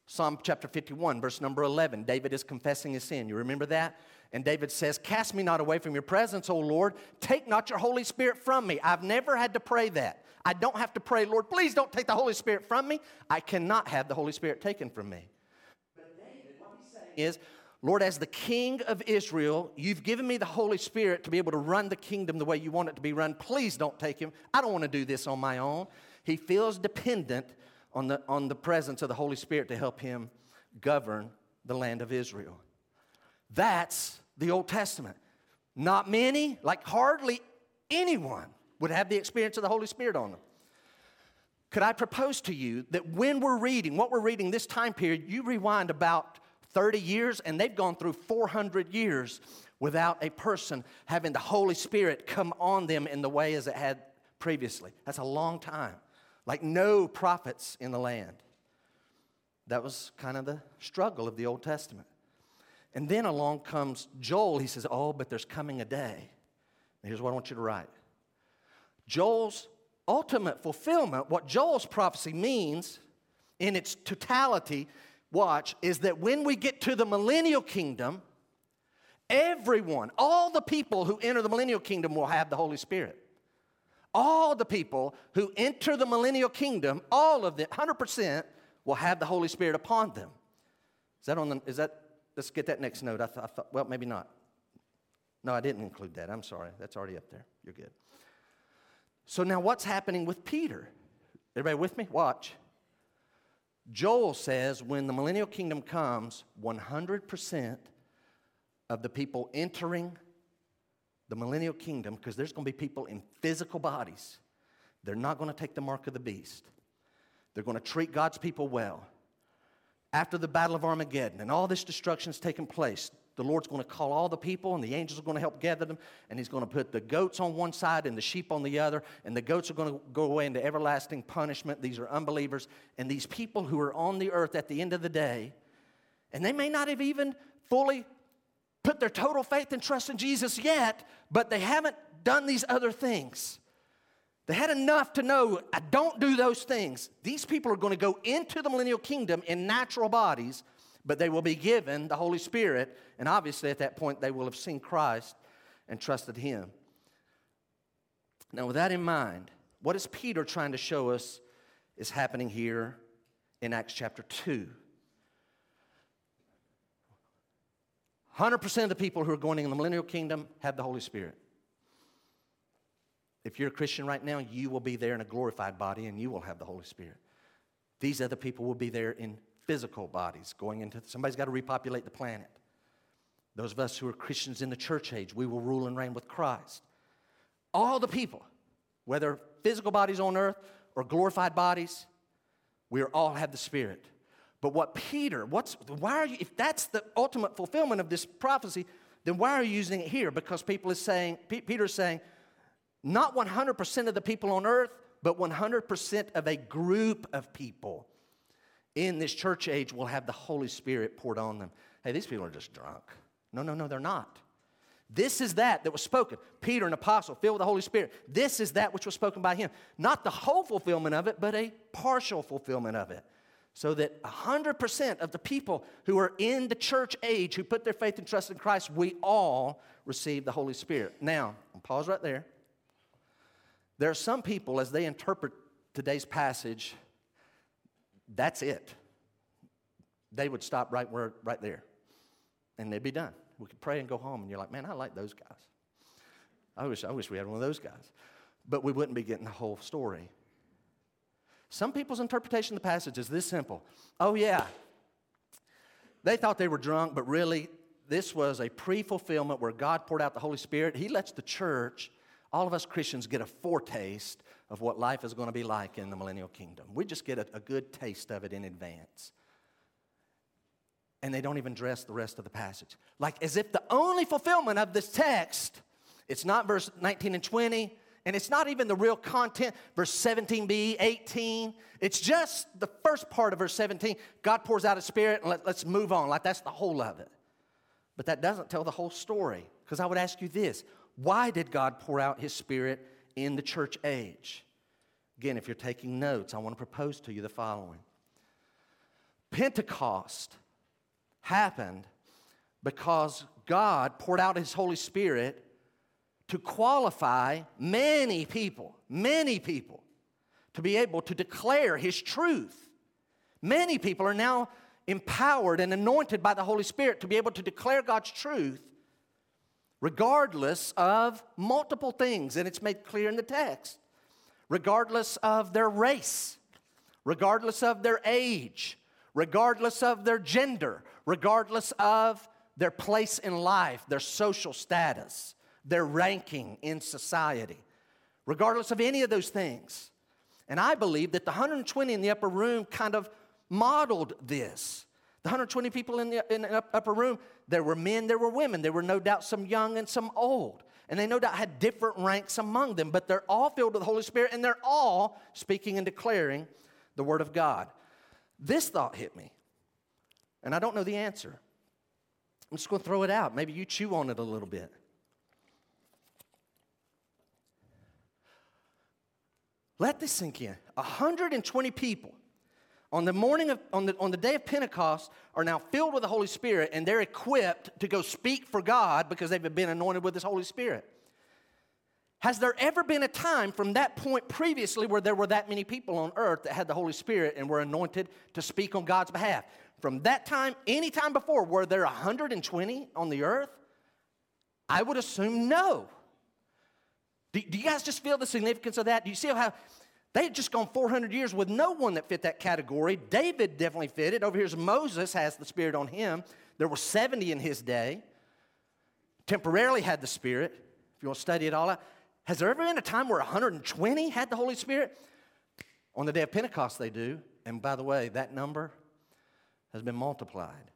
Psalm chapter 51, verse number 11. David is confessing his sin. You remember that? And David says, Cast me not away from your presence, O Lord. Take not your Holy Spirit from me. I've never had to pray that. I don't have to pray, Lord, please don't take the Holy Spirit from me. I cannot have the Holy Spirit taken from me. But David, what he's saying is, Lord, as the King of Israel, you've given me the Holy Spirit to be able to run the kingdom the way you want it to be run. Please don't take him. I don't want to do this on my own. He feels dependent on the, on the presence of the Holy Spirit to help him govern the land of Israel. That's the Old Testament. Not many, like hardly anyone, would have the experience of the Holy Spirit on them. Could I propose to you that when we're reading, what we're reading this time period, you rewind about 30 years, and they've gone through 400 years without a person having the Holy Spirit come on them in the way as it had previously. That's a long time. Like no prophets in the land. That was kind of the struggle of the Old Testament. And then along comes Joel. He says, Oh, but there's coming a day. And here's what I want you to write Joel's ultimate fulfillment, what Joel's prophecy means in its totality, watch, is that when we get to the millennial kingdom, everyone, all the people who enter the millennial kingdom will have the Holy Spirit. All the people who enter the millennial kingdom, all of them, 100%, will have the Holy Spirit upon them. Is that on the, is that, let's get that next note. I, I thought, well, maybe not. No, I didn't include that. I'm sorry. That's already up there. You're good. So now what's happening with Peter? Everybody with me? Watch. Joel says when the millennial kingdom comes, 100% of the people entering the millennial kingdom, because there's going to be people in physical bodies, They're not going to take the mark of the beast. They're going to treat God's people well. After the Battle of Armageddon and all this destruction has taken place, the Lord's going to call all the people, and the angels are going to help gather them, and He's going to put the goats on one side and the sheep on the other, and the goats are going to go away into everlasting punishment. These are unbelievers, and these people who are on the earth at the end of the day, and they may not have even fully put their total faith and trust in Jesus yet, but they haven't done these other things. They had enough to know, I don't do those things. These people are going to go into the millennial kingdom in natural bodies, but they will be given the Holy Spirit. And obviously, at that point, they will have seen Christ and trusted Him. Now, with that in mind, what is Peter trying to show us is happening here in Acts chapter 2? 100% of the people who are going in the millennial kingdom have the Holy Spirit. If you're a Christian right now, you will be there in a glorified body and you will have the Holy Spirit. These other people will be there in physical bodies going into somebody's got to repopulate the planet. Those of us who are Christians in the church age, we will rule and reign with Christ. All the people, whether physical bodies on earth or glorified bodies, we all have the Spirit. But what Peter, what's why are you, if that's the ultimate fulfillment of this prophecy, then why are you using it here? Because people is saying, Peter's saying, not 100% of the people on earth, but 100% of a group of people in this church age will have the Holy Spirit poured on them. Hey, these people are just drunk. No, no, no, they're not. This is that that was spoken. Peter, an apostle, filled with the Holy Spirit. This is that which was spoken by him. Not the whole fulfillment of it, but a partial fulfillment of it. So that 100% of the people who are in the church age, who put their faith and trust in Christ, we all receive the Holy Spirit. Now, I'll pause right there. There are some people, as they interpret today's passage, that's it. They would stop right where, right there, and they'd be done. We could pray and go home, and you're like, man, I like those guys. I wish, I wish we had one of those guys. But we wouldn't be getting the whole story. Some people's interpretation of the passage is this simple. Oh, yeah. They thought they were drunk, but really, this was a pre fulfillment where God poured out the Holy Spirit. He lets the church all of us Christians get a foretaste of what life is going to be like in the millennial kingdom. We just get a, a good taste of it in advance. And they don't even address the rest of the passage. Like as if the only fulfillment of this text, it's not verse 19 and 20, and it's not even the real content, verse 17b, 18. It's just the first part of verse 17. God pours out his spirit, and let, let's move on. Like that's the whole of it. But that doesn't tell the whole story. Because I would ask you this why did God pour out His Spirit in the church age? Again, if you're taking notes, I want to propose to you the following Pentecost happened because God poured out His Holy Spirit to qualify many people, many people, to be able to declare His truth. Many people are now empowered and anointed by the Holy Spirit to be able to declare God's truth regardless of multiple things, and it's made clear in the text, regardless of their race, regardless of their age, regardless of their gender, regardless of their place in life, their social status, their ranking in society, regardless of any of those things. And I believe that the 120 in the upper room kind of modeled this. The 120 people in the, in the upper room, there were men, there were women. There were no doubt some young and some old. And they no doubt had different ranks among them, but they're all filled with the Holy Spirit and they're all speaking and declaring the Word of God. This thought hit me, and I don't know the answer. I'm just going to throw it out. Maybe you chew on it a little bit. Let this sink in. 120 people on the morning of on the, on the day of pentecost are now filled with the holy spirit and they're equipped to go speak for god because they've been anointed with his holy spirit. Has there ever been a time from that point previously where there were that many people on earth that had the holy spirit and were anointed to speak on god's behalf? From that time any time before were there 120 on the earth? I would assume no. Do, do you guys just feel the significance of that? Do you see how they had just gone 400 years with no one that fit that category. David definitely fit it. Over here's Moses has the Spirit on him. There were 70 in his day. Temporarily had the Spirit, if you want to study it all out. Has there ever been a time where 120 had the Holy Spirit? On the day of Pentecost, they do. And by the way, that number has been multiplied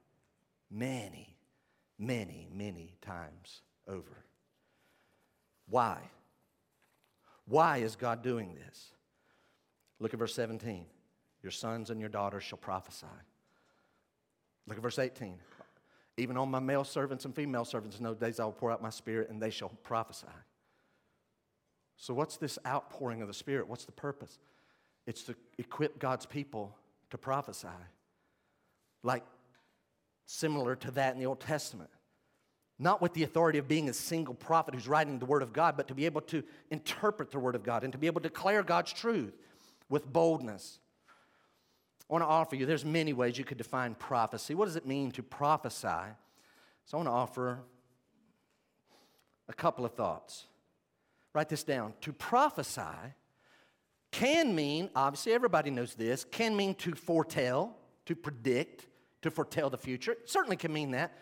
many, many, many times over. Why? Why is God doing this? Look at verse 17. Your sons and your daughters shall prophesy. Look at verse 18. Even on my male servants and female servants in those days I will pour out my spirit and they shall prophesy. So, what's this outpouring of the Spirit? What's the purpose? It's to equip God's people to prophesy. Like similar to that in the Old Testament. Not with the authority of being a single prophet who's writing the Word of God, but to be able to interpret the Word of God and to be able to declare God's truth with boldness. I want to offer you, there's many ways you could define prophecy. What does it mean to prophesy? So I want to offer a couple of thoughts. Write this down. To prophesy can mean, obviously, everybody knows this, can mean to foretell, to predict, to foretell the future. It certainly can mean that,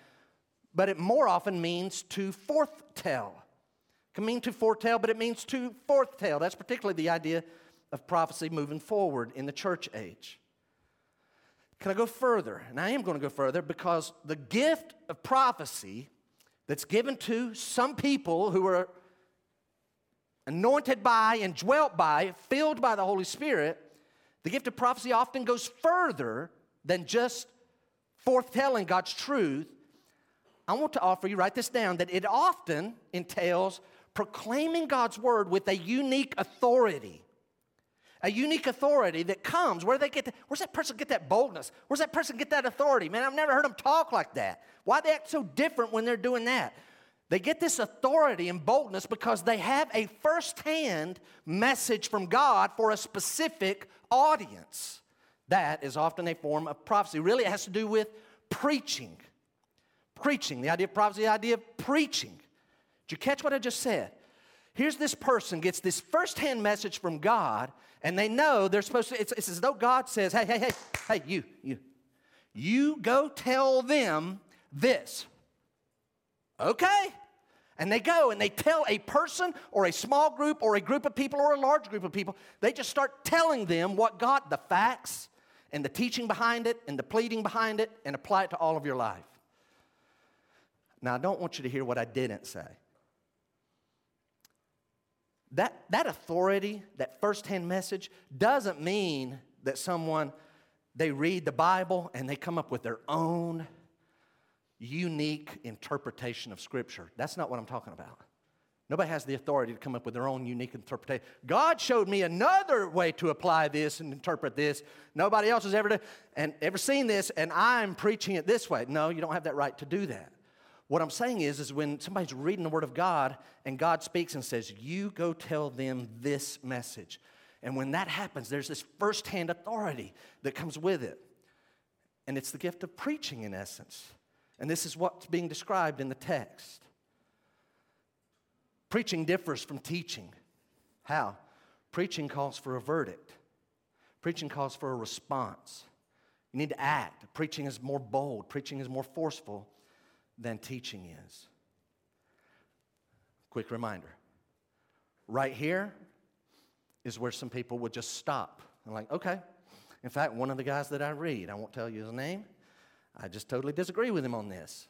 but it more often means to foretell. It can mean to foretell, but it means to foretell. That's particularly the idea of prophecy moving forward in the church age. Can I go further? And I am going to go further because the gift of prophecy that's given to some people who are anointed by and dwelt by, filled by the Holy Spirit, the gift of prophecy often goes further than just foretelling God's truth. I want to offer you, write this down, that it often entails proclaiming God's word with a unique authority. A unique authority that comes. Where do they get? The, where's that person get that boldness? Where's that person get that authority? Man, I've never heard them talk like that. Why they act so different when they're doing that? They get this authority and boldness because they have a firsthand message from God for a specific audience. That is often a form of prophecy. Really, it has to do with preaching. Preaching, the idea of prophecy, the idea of preaching. Did you catch what I just said? Here's this person gets this firsthand message from God, and they know they're supposed to, it's, it's as though God says, hey, hey, hey, hey, you, you, you go tell them this. Okay. And they go and they tell a person or a small group or a group of people or a large group of people, they just start telling them what God, the facts and the teaching behind it and the pleading behind it, and apply it to all of your life. Now, I don't want you to hear what I didn't say. That, that authority, that firsthand message, doesn't mean that someone, they read the Bible and they come up with their own unique interpretation of Scripture. That's not what I'm talking about. Nobody has the authority to come up with their own unique interpretation. God showed me another way to apply this and interpret this. Nobody else has ever done, and ever seen this, and I'm preaching it this way. No, you don't have that right to do that. What I'm saying is, is when somebody's reading the Word of God and God speaks and says, "You go tell them this message," and when that happens, there's this firsthand authority that comes with it, and it's the gift of preaching in essence. And this is what's being described in the text. Preaching differs from teaching. How? Preaching calls for a verdict, preaching calls for a response. You need to act. Preaching is more bold, preaching is more forceful than teaching is. Quick reminder right here is where some people would just stop and, like, okay. In fact, one of the guys that I read, I won't tell you his name, I just totally disagree with him on this.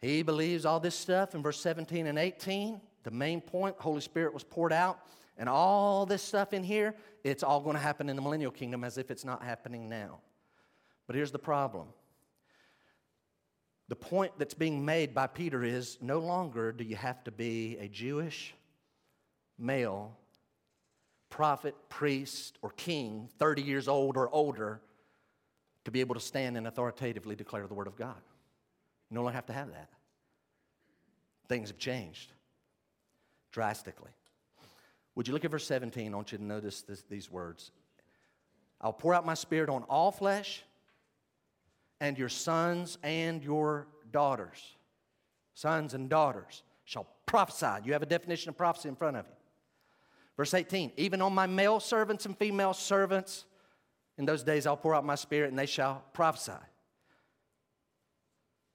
He believes all this stuff in verse 17 and 18. The main point, Holy Spirit was poured out, and all this stuff in here, it's all going to happen in the millennial kingdom as if it's not happening now. But here's the problem. The point that's being made by Peter is no longer do you have to be a Jewish male prophet, priest, or king, 30 years old or older, to be able to stand and authoritatively declare the Word of God. You no longer have to have that. Things have changed drastically. Would you look at verse 17? I want you to notice this, these words. I'll pour out my spirit on all flesh, and your sons and your daughters, sons and daughters, shall prophesy. You have a definition of prophecy in front of you. Verse 18, even on my male servants and female servants, in those days I'll pour out my spirit and they shall prophesy.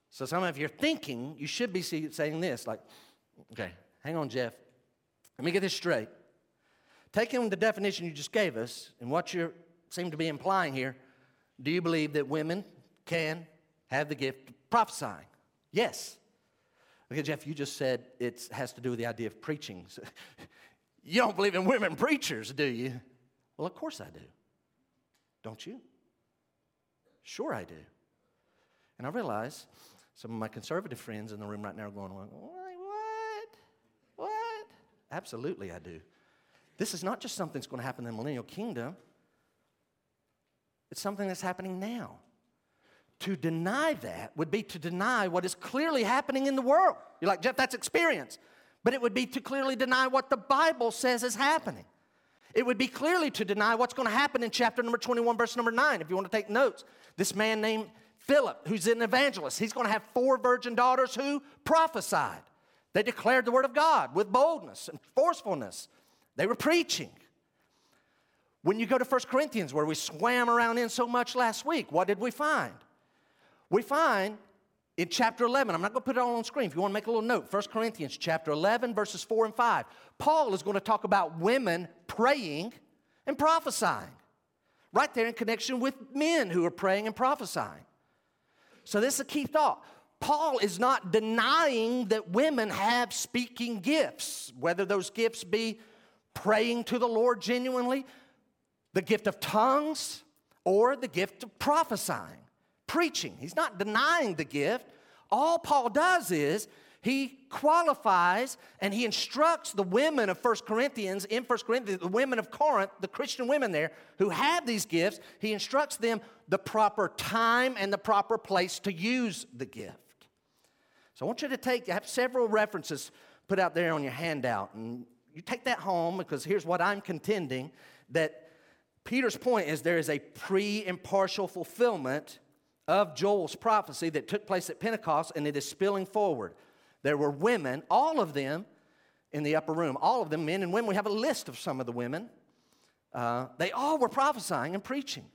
So, some of you are thinking, you should be saying this like, okay, hang on, Jeff. Let me get this straight. Taking the definition you just gave us and what you seem to be implying here, do you believe that women can have the gift of prophesying? Yes. Okay, Jeff, you just said it has to do with the idea of preaching. you don't believe in women preachers, do you? Well, of course I do. Don't you? Sure I do. And I realize some of my conservative friends in the room right now are going, what? What? Absolutely I do. This is not just something that's going to happen in the millennial kingdom. It's something that's happening now. To deny that would be to deny what is clearly happening in the world. You're like, Jeff, that's experience. But it would be to clearly deny what the Bible says is happening. It would be clearly to deny what's going to happen in chapter number 21, verse number 9, if you want to take notes. This man named Philip, who's an evangelist, he's going to have four virgin daughters who prophesied. They declared the word of God with boldness and forcefulness. They were preaching. When you go to 1 Corinthians, where we swam around in so much last week, what did we find? We find in chapter 11, I'm not going to put it all on screen. If you want to make a little note, 1 Corinthians chapter 11, verses 4 and 5. Paul is going to talk about women praying and prophesying, right there in connection with men who are praying and prophesying. So, this is a key thought. Paul is not denying that women have speaking gifts, whether those gifts be praying to the Lord genuinely, the gift of tongues, or the gift of prophesying, preaching. He's not denying the gift. All Paul does is he qualifies and he instructs the women of First Corinthians, in First Corinthians, the women of Corinth, the Christian women there who have these gifts, he instructs them the proper time and the proper place to use the gift. So I want you to take, I have several references put out there on your handout, and you take that home because here's what I'm contending that Peter's point is there is a pre impartial fulfillment of Joel's prophecy that took place at Pentecost, and it is spilling forward. There were women, all of them in the upper room, all of them, men and women. We have a list of some of the women. Uh, they all were prophesying and preaching.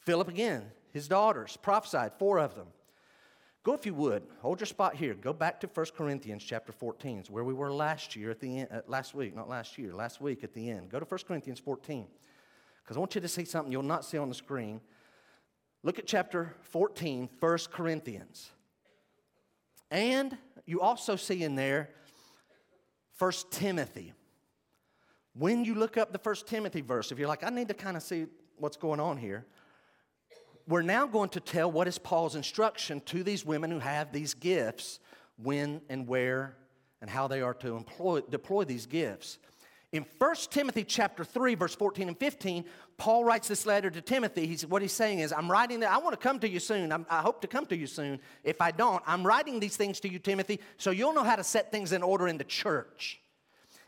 Philip again, his daughters prophesied, four of them. Go if you would, hold your spot here. Go back to 1 Corinthians chapter 14. It's where we were last year at the end, uh, last week, not last year, last week at the end. Go to 1 Corinthians 14. Because I want you to see something you'll not see on the screen. Look at chapter 14, 1 Corinthians. And you also see in there 1 Timothy. When you look up the 1 Timothy verse, if you're like, I need to kind of see what's going on here, we're now going to tell what is Paul's instruction to these women who have these gifts, when and where and how they are to employ, deploy these gifts. In 1 Timothy chapter 3, verse 14 and 15, Paul writes this letter to Timothy. He's, what he's saying is, I'm writing that, I want to come to you soon. I'm, i hope to come to you soon. If I don't, I'm writing these things to you, Timothy, so you'll know how to set things in order in the church.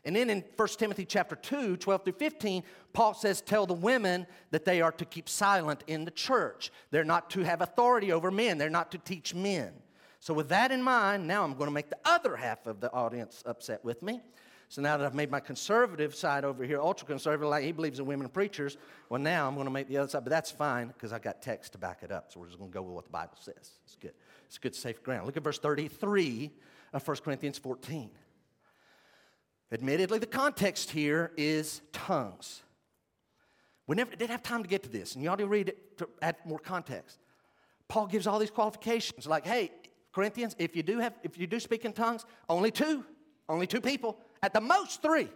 And then in 1 Timothy chapter 2, 12 through 15, Paul says, Tell the women that they are to keep silent in the church. They're not to have authority over men, they're not to teach men. So, with that in mind, now I'm going to make the other half of the audience upset with me. So now that I've made my conservative side over here ultra conservative, like he believes in women preachers, well, now I'm going to make the other side, but that's fine because I've got text to back it up. So we're just going to go with what the Bible says. It's good. It's good, safe ground. Look at verse 33 of 1 Corinthians 14. Admittedly, the context here is tongues. We never did have time to get to this, and you ought to read it to add more context. Paul gives all these qualifications, like, hey, Corinthians, if you do have, if you do speak in tongues, only two, only two people, at the most three.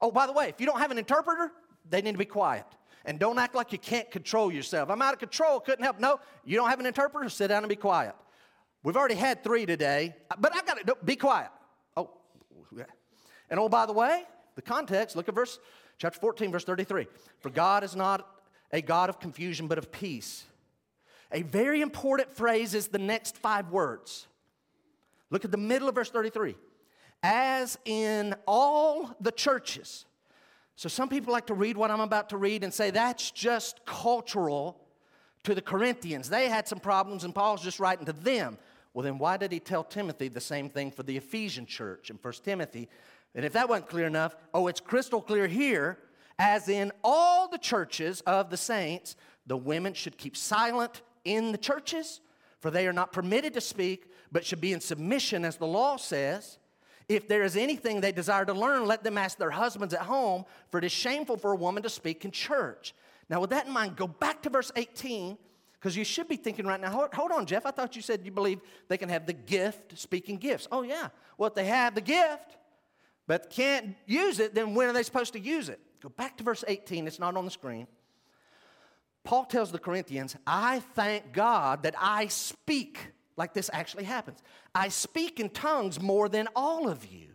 Oh, by the way, if you don't have an interpreter, they need to be quiet. And don't act like you can't control yourself. I'm out of control, couldn't help. No, you don't have an interpreter, sit down and be quiet. We've already had three today, but I've got to be quiet. Oh, yeah. And oh, by the way, the context, look at verse chapter 14, verse 33. For God is not a God of confusion, but of peace. A very important phrase is the next five words. Look at the middle of verse 33. As in all the churches. So some people like to read what I'm about to read and say that's just cultural to the Corinthians. They had some problems and Paul's just writing to them. Well, then why did he tell Timothy the same thing for the Ephesian church in 1 Timothy and if that wasn't clear enough, oh, it's crystal clear here. As in all the churches of the saints, the women should keep silent in the churches, for they are not permitted to speak, but should be in submission, as the law says. If there is anything they desire to learn, let them ask their husbands at home, for it is shameful for a woman to speak in church. Now, with that in mind, go back to verse 18, because you should be thinking right now, hold, hold, on, Jeff, I thought you said you believe they can have the gift, speaking gifts. Oh, yeah. Well, if they have the gift, but can't use it, then when are they supposed to use it? Go back to verse 18, it's not on the screen. Paul tells the Corinthians, I thank God that I speak like this actually happens. I speak in tongues more than all of you.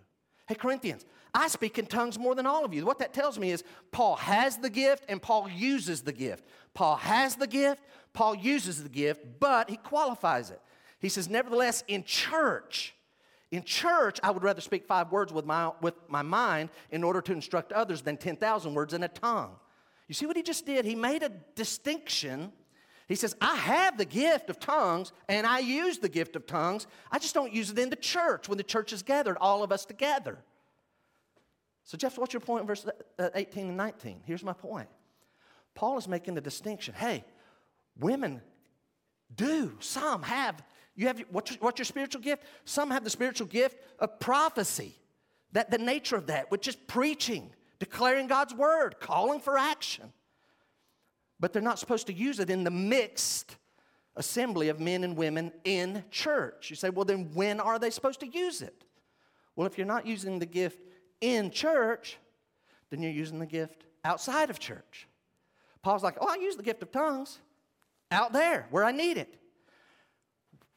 Hey, Corinthians, I speak in tongues more than all of you. What that tells me is Paul has the gift and Paul uses the gift. Paul has the gift, Paul uses the gift, but he qualifies it. He says, Nevertheless, in church, in church, I would rather speak five words with my, with my mind in order to instruct others than 10,000 words in a tongue. You see what he just did? He made a distinction. He says, I have the gift of tongues and I use the gift of tongues. I just don't use it in the church when the church is gathered, all of us together. So, Jeff, what's your point in verse uh, 18 and 19? Here's my point. Paul is making the distinction. Hey, women do, some have. You have what's your, what's your spiritual gift? Some have the spiritual gift of prophecy. That the nature of that, which is preaching declaring God's word, calling for action. But they're not supposed to use it in the mixed assembly of men and women in church. You say, well, then when are they supposed to use it? Well, if you're not using the gift in church, then you're using the gift outside of church. Paul's like, oh, I use the gift of tongues out there where I need it.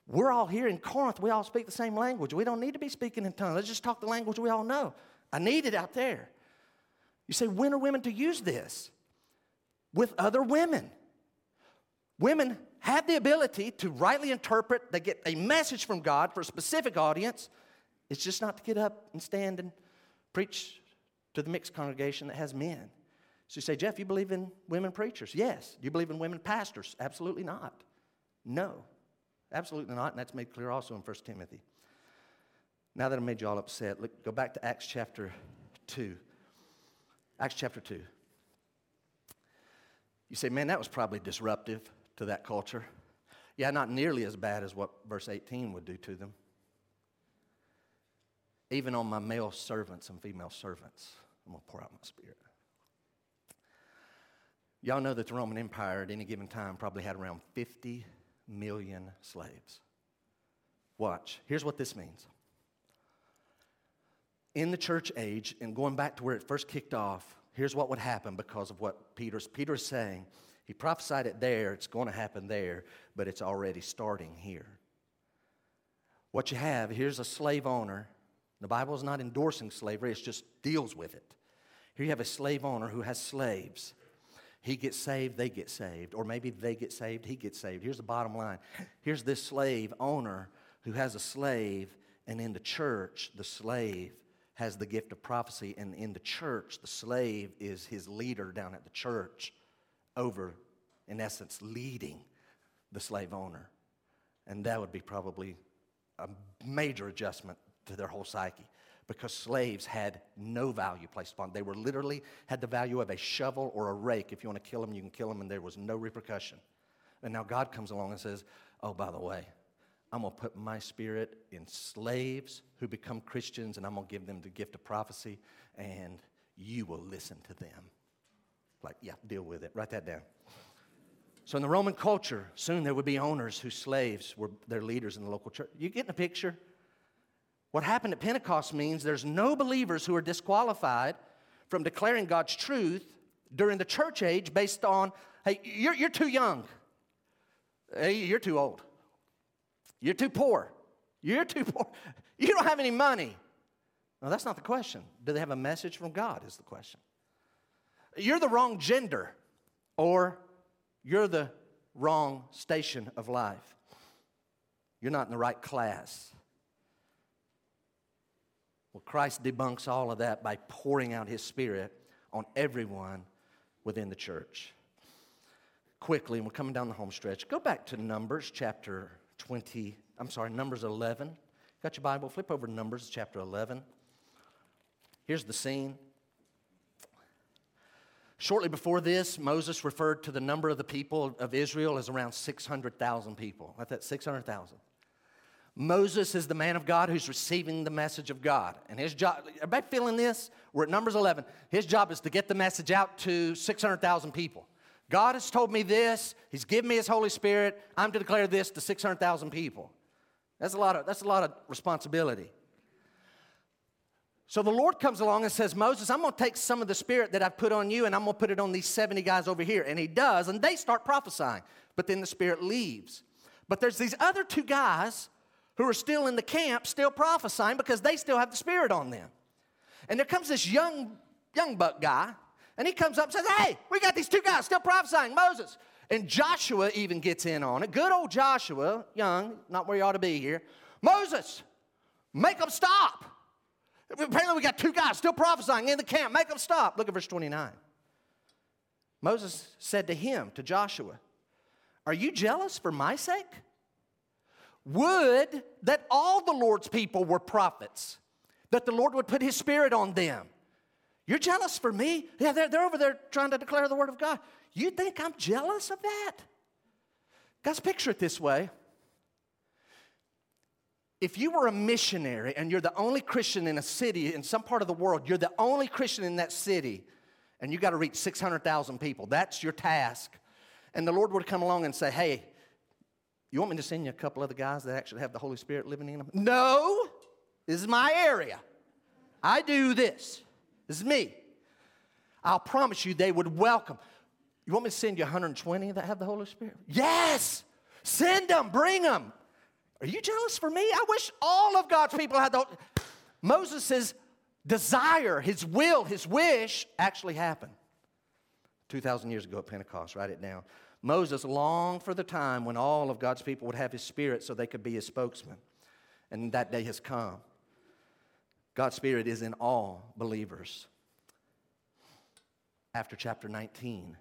We're all here in Corinth. We all speak the same language. We don't need to be speaking in tongues. Let's just talk the language we all know. I need it out there. You say, when are women to use this? With other women. Women have the ability to rightly interpret, they get a message from God for a specific audience. It's just not to get up and stand and preach to the mixed congregation that has men. So you say, Jeff, you believe in women preachers? Yes. Do you believe in women pastors? Absolutely not. No, absolutely not. And that's made clear also in 1 Timothy. Now that I made you all upset, look, go back to Acts chapter 2. Acts chapter 2. You say, man, that was probably disruptive to that culture. Yeah, not nearly as bad as what verse 18 would do to them. Even on my male servants and female servants, I'm going to pour out my spirit. Y'all know that the Roman Empire at any given time probably had around 50 million slaves. Watch. Here's what this means in the church age and going back to where it first kicked off, here's what would happen because of what Peter's Peter's saying. He prophesied it there, it's going to happen there, but it's already starting here. What you have, here's a slave owner. The Bible is not endorsing slavery, it just deals with it. Here you have a slave owner who has slaves. He gets saved, they get saved. Or maybe they get saved, he gets saved. Here's the bottom line. Here's this slave owner who has a slave, and in the church, the slave has the gift of prophecy, and in the church, the slave is his leader down at the church over, in essence, leading the slave owner. And that would be probably a major adjustment to their whole psyche because slaves had no value placed upon them. They were literally had the value of a shovel or a rake. If you want to kill them, you can kill them, and there was no repercussion. And now God comes along and says, Oh, by the way, I'm going to put my spirit in slaves who become Christians, and I'm going to give them the gift of prophecy, and you will listen to them. Like, yeah, deal with it. Write that down. So in the Roman culture, soon there would be owners whose slaves were their leaders in the local church. You getting a picture? What happened at Pentecost means there's no believers who are disqualified from declaring God's truth during the church age based on, hey, you're, you're too young. Hey, you're too old. You're too poor. You're too poor. You don't have any money. No, that's not the question. Do they have a message from God? Is the question. You're the wrong gender, or you're the wrong station of life. You're not in the right class. Well, Christ debunks all of that by pouring out his spirit on everyone within the church. Quickly, and we're coming down the home stretch, go back to Numbers chapter 20, I'm sorry, Numbers 11. Got your Bible? Flip over to Numbers chapter 11. Here's the scene. Shortly before this, Moses referred to the number of the people of Israel as around 600,000 people. I thought 600,000. Moses is the man of God who's receiving the message of God. And his job, everybody feeling this? We're at Numbers 11. His job is to get the message out to 600,000 people. God has told me this. He's given me his Holy Spirit. I'm to declare this to 600,000 people. That's a lot of, that's a lot of responsibility. So the Lord comes along and says, Moses, I'm going to take some of the spirit that I've put on you and I'm going to put it on these 70 guys over here. And he does, and they start prophesying. But then the spirit leaves. But there's these other two guys who are still in the camp, still prophesying because they still have the spirit on them. And there comes this young, young buck guy, and he comes up and says, Hey, we got these two guys still prophesying, Moses. And Joshua even gets in on it. Good old Joshua, young, not where you ought to be here. Moses, make them stop. Apparently, we got two guys still prophesying in the camp. Make them stop. Look at verse 29. Moses said to him, to Joshua, Are you jealous for my sake? Would that all the Lord's people were prophets, that the Lord would put his spirit on them. You're jealous for me? Yeah, they're, they're over there trying to declare the word of God. You think I'm jealous of that? Guys, picture it this way. If you were a missionary and you're the only Christian in a city in some part of the world, you're the only Christian in that city, and you got to reach 600,000 people. That's your task. And the Lord would come along and say, Hey, you want me to send you a couple other guys that actually have the Holy Spirit living in them? No, this is my area. I do this. This is me. I'll promise you they would welcome. You want me to send you 120 that have the Holy Spirit? Yes. Send them, bring them. Are you jealous for me? I wish all of God's people had the Moses' desire, his will, his wish actually happened. 2,000 years ago at Pentecost, write it down. Moses longed for the time when all of God's people would have his spirit so they could be his spokesman. And that day has come. God's spirit is in all believers. After chapter 19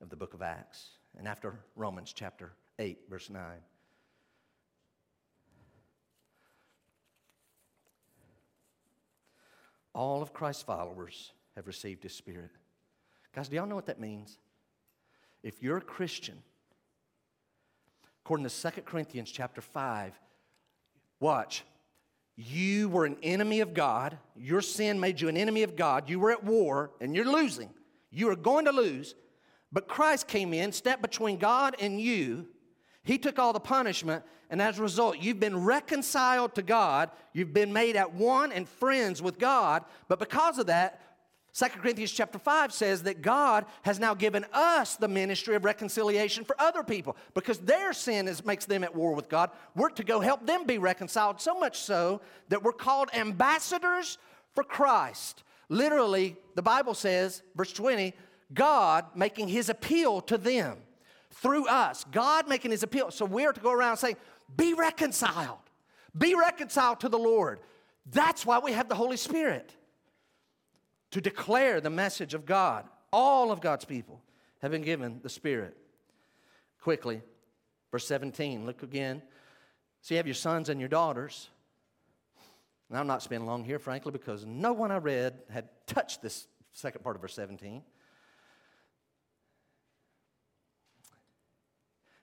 of the book of Acts, and after Romans chapter 8, verse 9. All of Christ's followers have received his spirit. Guys, do y'all know what that means? If you're a Christian, according to 2 Corinthians chapter 5, watch, you were an enemy of God. Your sin made you an enemy of God. You were at war and you're losing. You are going to lose. But Christ came in, stepped between God and you. He took all the punishment, and as a result, you've been reconciled to God. You've been made at one and friends with God. But because of that, 2 Corinthians chapter 5 says that God has now given us the ministry of reconciliation for other people because their sin is, makes them at war with God. We're to go help them be reconciled, so much so that we're called ambassadors for Christ. Literally, the Bible says, verse 20, God making his appeal to them through us. God making his appeal. So we're to go around saying, Be reconciled. Be reconciled to the Lord. That's why we have the Holy Spirit to declare the message of God. All of God's people have been given the Spirit. Quickly, verse 17, look again. So you have your sons and your daughters. And I'm not spending long here, frankly, because no one I read had touched this second part of verse 17.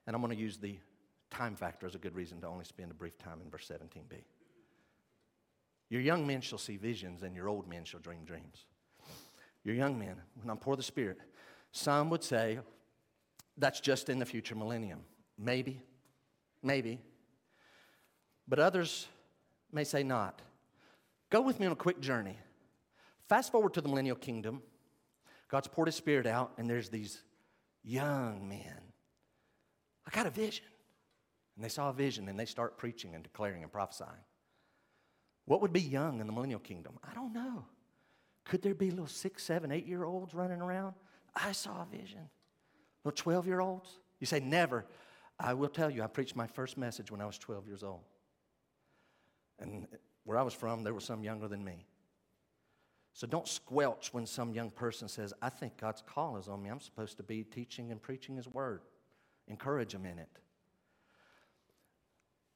And I'm going to use the time factor as a good reason to only spend a brief time in verse 17b. Your young men shall see visions, and your old men shall dream dreams. Your young men, when I'm pour the Spirit, some would say that's just in the future millennium. Maybe, maybe. But others may say not. Go with me on a quick journey. Fast forward to the millennial kingdom. God's poured his spirit out, and there's these young men. I got a vision. And they saw a vision, and they start preaching and declaring and prophesying. What would be young in the millennial kingdom? I don't know. Could there be little six, seven, eight year olds running around? I saw a vision. Little 12 year olds? You say, never. I will tell you, I preached my first message when I was 12 years old. And where I was from, there were some younger than me. So don't squelch when some young person says, I think God's call is on me. I'm supposed to be teaching and preaching His word. Encourage them in it.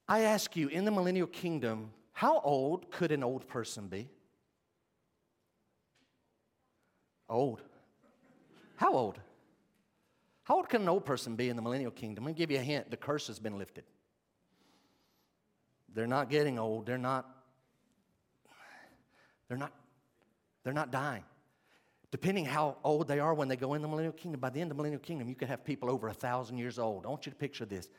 I ask you, in the millennial kingdom, how old could an old person be? Old. How old? How old can an old person be in the millennial kingdom? Let me give you a hint the curse has been lifted. they're not getting old. They're not, they're not, they're not dying. Depending how old they are when they go in the millennial kingdom, by the end of the millennial kingdom, you could have people over a thousand years old. I want you to picture this.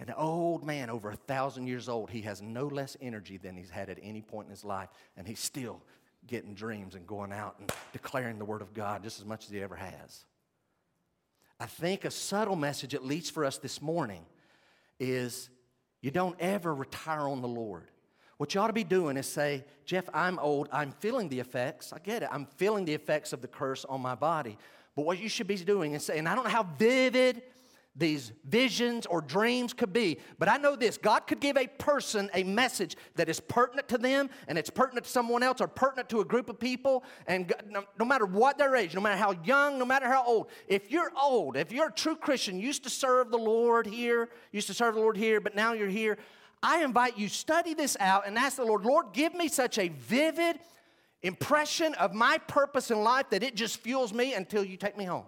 An old man over a thousand years old, he has no less energy than he's had at any point in his life, and he's still getting dreams and going out and declaring the word of God just as much as he ever has. I think a subtle message, at least for us this morning, is you don't ever retire on the Lord. What you ought to be doing is say, Jeff, I'm old. I'm feeling the effects. I get it. I'm feeling the effects of the curse on my body. But what you should be doing is saying, I don't know how vivid these visions or dreams could be. But I know this God could give a person a message that is pertinent to them and it's pertinent to someone else or pertinent to a group of people. And no, matter what their age, no matter how young, no matter how old, if you're old, if you're a true Christian, used to serve the Lord here, used to serve the Lord here, but now you're here, I invite you study this out and ask the Lord, Lord, give me such a vivid impression of my purpose in life that it just fuels me until you take me home.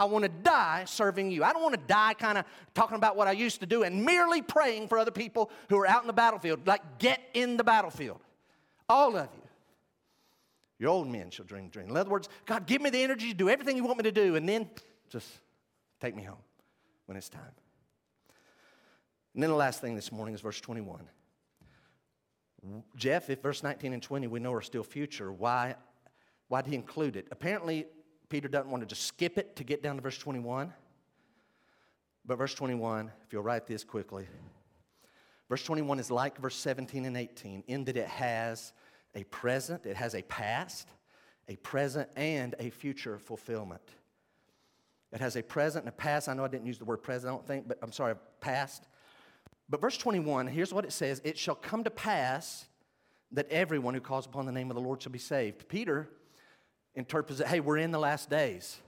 I want to die serving you. I don't want to die kind of talking about what I used to do and merely praying for other people who are out in the battlefield. Like, get in the battlefield. All of you. Your old men shall dream dream. In other words, God, give me the energy to do everything you want me to do, and then just take me home when it's time. And then the last thing this morning is verse 21. Jeff, if verse 19 and 20 we know are still future, why, why did he include it? Apparently, Peter doesn't want to just skip it to get down to verse 21. But verse 21, if you'll write this quickly, verse 21 is like verse 17 and 18 in that it has a present, it has a past, a present, and a future fulfillment. It has a present and a past. I know I didn't use the word present, I don't think, but I'm sorry, past. But verse 21, here's what it says It shall come to pass that everyone who calls upon the name of the Lord shall be saved. Peter interprets it hey, we're in the last days.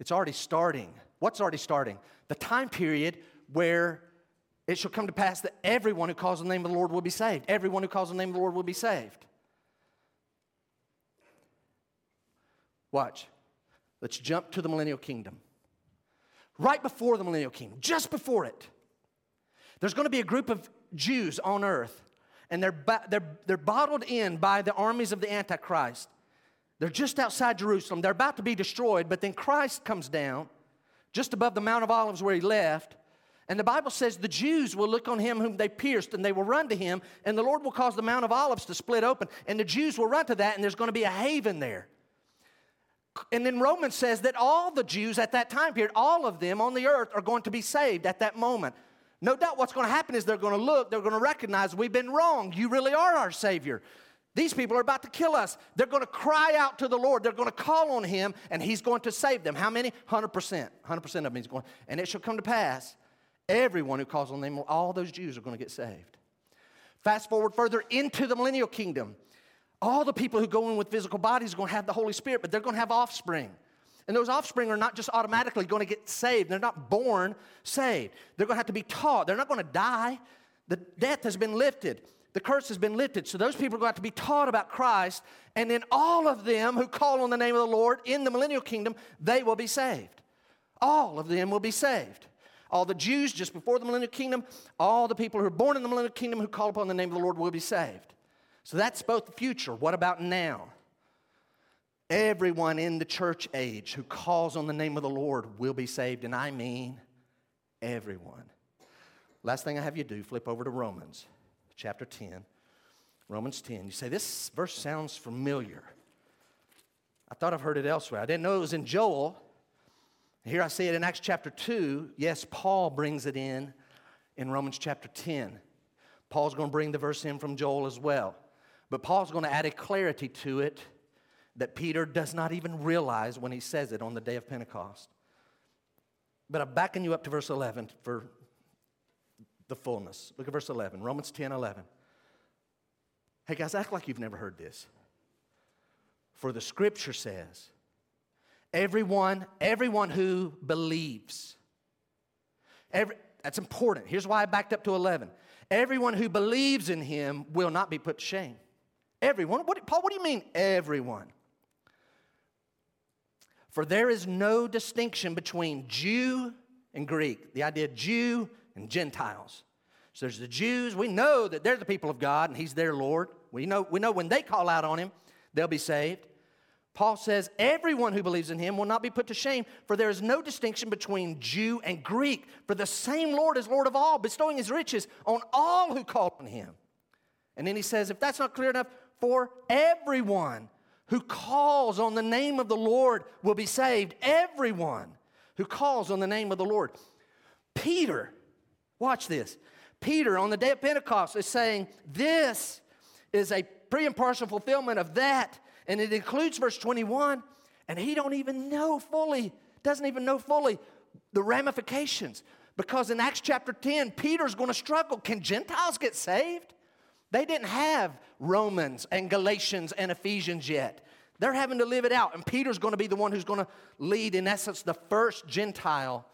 It's already starting. What's already starting? The time period where it shall come to pass that everyone who calls the name of the Lord will be saved. Everyone who calls the name of the Lord will be saved. Watch. Let's jump to the millennial kingdom. Right before the millennial kingdom, just before it, there's going to be a group of Jews on earth, and they're, they're, they're bottled in by the armies of the Antichrist. They're just outside Jerusalem. They're about to be destroyed, but then Christ comes down just above the Mount of Olives where he left. And the Bible says the Jews will look on him whom they pierced and they will run to him, and the Lord will cause the Mount of Olives to split open, and the Jews will run to that, and there's going to be a haven there. And then Romans says that all the Jews at that time period, all of them on the earth, are going to be saved at that moment. No doubt what's going to happen is they're going to look, they're going to recognize we've been wrong. You really are our Savior. These people are about to kill us. They're going to cry out to the Lord. They're going to call on Him, and He's going to save them. How many? 100%. 100% of them He's going. And it shall come to pass, everyone who calls on the name, all those Jews are going to get saved. Fast forward further into the millennial kingdom. All the people who go in with physical bodies are going to have the Holy Spirit, but they're going to have offspring. And those offspring are not just automatically going to get saved. They're not born saved. They're going to have to be taught. They're not going to die. The death has been lifted the curse has been lifted. So those people are going to be taught about Christ, and then all of them who call on the name of the Lord in the millennial kingdom, they will be saved. All of them will be saved. All the Jews just before the millennial kingdom, all the people who are born in the millennial kingdom who call upon the name of the Lord will be saved. So that's both the future. What about now? Everyone in the church age who calls on the name of the Lord will be saved, and I mean everyone. Last thing I have you do, flip over to Romans chapter 10, Romans 10. You say, This verse sounds familiar. I thought I've heard it elsewhere. I didn't know it was in Joel. Here I see it in Acts chapter 2. Yes, Paul brings it in in Romans chapter 10. Paul's going to bring the verse in from Joel as well. But Paul's going to add a clarity to it that Peter does not even realize when he says it on the day of Pentecost. But I'm backing you up to verse 11 for the fullness. Look at verse 11, Romans 10 11. Hey guys, act like you've never heard this. For the scripture says, everyone, everyone who believes, every, that's important. Here's why I backed up to 11. Everyone who believes in him will not be put to shame. Everyone. What, Paul, what do you mean, everyone? For there is no distinction between Jew and Greek. The idea Jew and Gentiles. So there's the Jews. We know that they're the people of God and He's their Lord. We know, we know when they call out on Him, they'll be saved. Paul says, Everyone who believes in him will not be put to shame, for there is no distinction between Jew and Greek, for the same Lord is Lord of all, bestowing his riches on all who call on him. And then he says, If that's not clear enough, for everyone who calls on the name of the Lord will be saved. Everyone who calls on the name of the Lord. Peter, watch this. Peter on the day of Pentecost is saying, This is a pre and partial fulfillment of that and it includes verse 21, and he don't even know fully, doesn't even know fully the ramifications. Because in Acts chapter 10, Peter's going to struggle. Can Gentiles get saved? They didn't have Romans and Galatians and Ephesians yet. They're having to live it out. And Peter's going to be the one who's going to lead, in essence, the first Gentile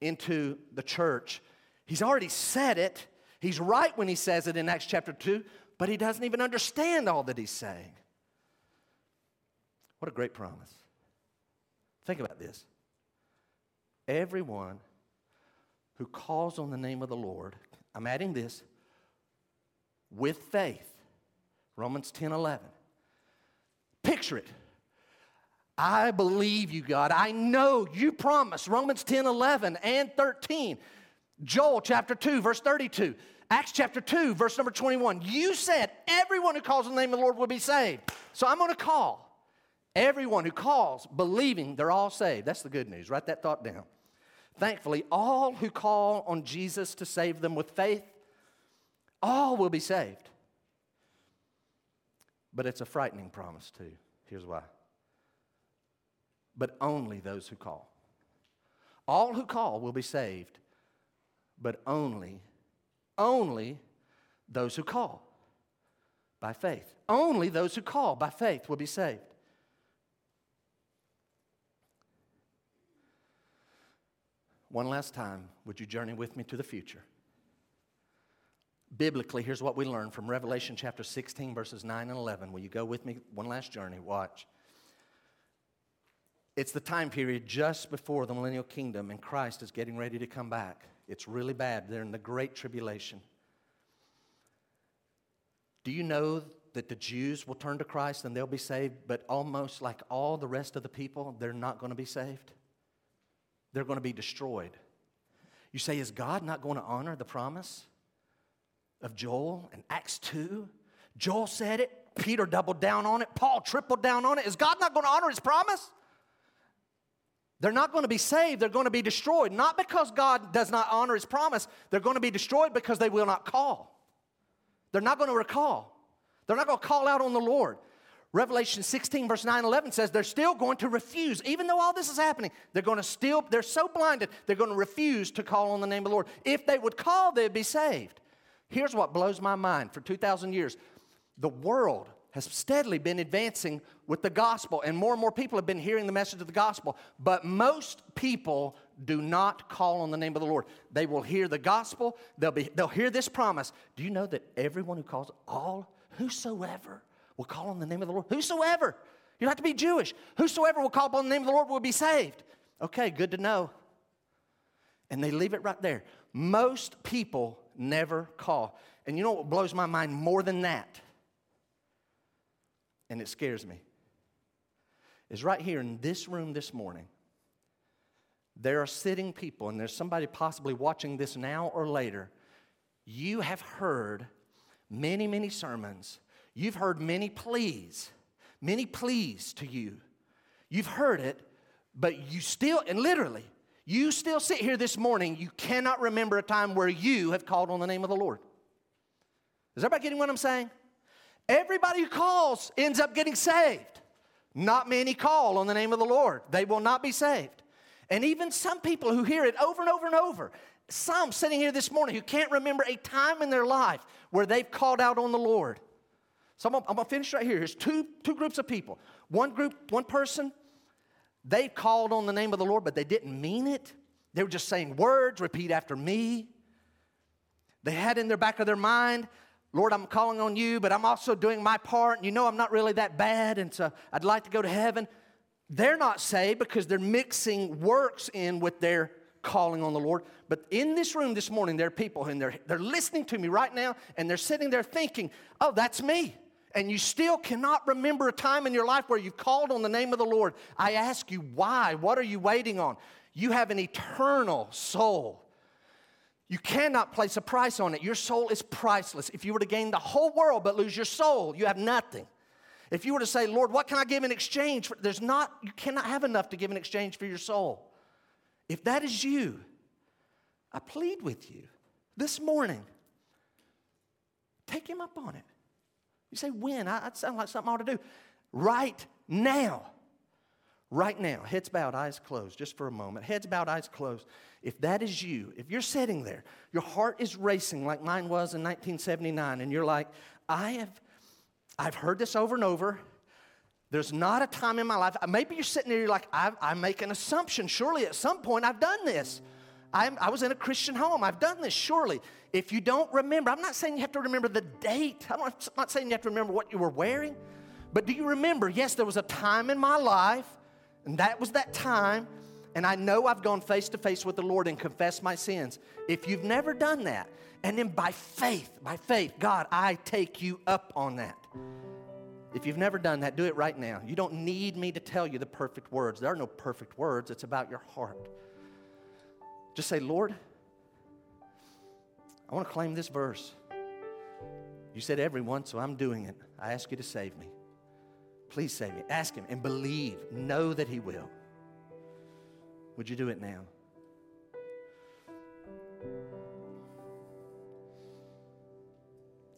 into the church. He's already said it. He's right when he says it in Acts chapter 2, but he doesn't even understand all that he's saying. What a great promise. Think about this. Everyone who calls on the name of the Lord, I'm adding this, with faith. Romans 10 11. Picture it. I believe you, God. I know you promised. Romans 10 11 and 13. Joel chapter 2, verse 32. Acts chapter 2, verse number 21. You said everyone who calls on the name of the Lord will be saved. So I'm going to call. Everyone who calls, believing, they're all saved. That's the good news. Write that thought down. Thankfully, all who call on Jesus to save them with faith, all will be saved. But it's a frightening promise, too. Here's why. But only those who call. All who call will be saved, but only, only those who call by faith. Only those who call by faith will be saved. One last time, would you journey with me to the future? Biblically, here's what we learn from Revelation chapter 16, verses 9 and 11. Will you go with me one last journey? Watch. It's the time period just before the millennial kingdom, and Christ is getting ready to come back. It's really bad. They're in the great tribulation. Do you know that the Jews will turn to Christ and they'll be saved, but almost like all the rest of the people, they're not going to be saved? they're going to be destroyed. You say, is God not going to honor the promise of Joel in Acts 2? Joel said it, Peter doubled down on it, Paul tripled down on it. Is God not going to honor his promise? They're not going to be saved, they're going to be destroyed. Not because God does not honor his promise, they're going to be destroyed because they will not call. They're not going to recall. They're not going to call out on the Lord. Revelation 16, verse 9 11 says they're still going to refuse, even though all this is happening, they're going to still, they're so blinded, they're going to refuse to call on the name of the Lord. If they would call, they'd be saved. Here's what blows my mind for 2,000 years the world has steadily been advancing with the gospel, and more and more people have been hearing the message of the gospel. But most people do not call on the name of the Lord. They will hear the gospel, they'll, be, they'll hear this promise. Do you know that everyone who calls, all, whosoever, will call on the name of the Lord. Whosoever. You don't have to be Jewish. Whosoever will call upon the name of the Lord will be saved. Okay, good to know. And they leave it right there. Most people never call. And you know what blows my mind more than that? And it scares me. Is right here in this room this morning. There are sitting people, and there's somebody possibly watching this now or later. You have heard many, many sermons You've heard many pleas, many pleas to you. You've heard it, but you still, and literally, you still sit here this morning, you cannot remember a time where you have called on the name of the Lord. Is everybody getting what I'm saying? Everybody who calls ends up getting saved. Not many call on the name of the Lord, they will not be saved. And even some people who hear it over and over and over, some sitting here this morning who can't remember a time in their life where they've called out on the Lord. So I'm gonna, I'm gonna finish right here. Here's two, two groups of people. One group, one person, they called on the name of the Lord, but they didn't mean it. They were just saying words, repeat after me. They had in their back of their mind, Lord, I'm calling on you, but I'm also doing my part. And you know I'm not really that bad, and so I'd like to go to heaven. They're not saved because they're mixing works in with their calling on the Lord. But in this room this morning, there are people and they're, they're listening to me right now and they're sitting there thinking, oh, that's me. And you still cannot remember a time in your life where you've called on the name of the Lord. I ask you, why? What are you waiting on? You have an eternal soul. You cannot place a price on it. Your soul is priceless. If you were to gain the whole world but lose your soul, you have nothing. If you were to say, Lord, what can I give in exchange? For, there's not, you cannot have enough to give in exchange for your soul. If that is you, I plead with you this morning, take him up on it. You say, when? I, that sounds like something I ought to do. Right now. Right now. Heads bowed, eyes closed, just for a moment. Heads bowed, eyes closed. If that is you, if you're sitting there, your heart is racing like mine was in 1979, and you're like, I have I've heard this over and over. There's not a time in my life, uh, maybe you're sitting there, you're like, I, I make an assumption. Surely at some point I've done this. I'm, i was in a Christian home. I've done this, surely. If you don't remember, I'm not saying you have to remember the date. I'm not saying you have to remember what you were wearing. But do you remember? Yes, there was a time in my life, and that was that time. And I know I've gone face to face with the Lord and confessed my sins. If you've never done that, and then by faith, by faith, God, I take you up on that. If you've never done that, do it right now. You don't need me to tell you the perfect words. There are no perfect words, it's about your heart. Just say, Lord, I want to claim this verse. You said everyone, so I'm doing it. I ask you to save me. Please save me. Ask Him and believe. Know that He will. Would you do it now?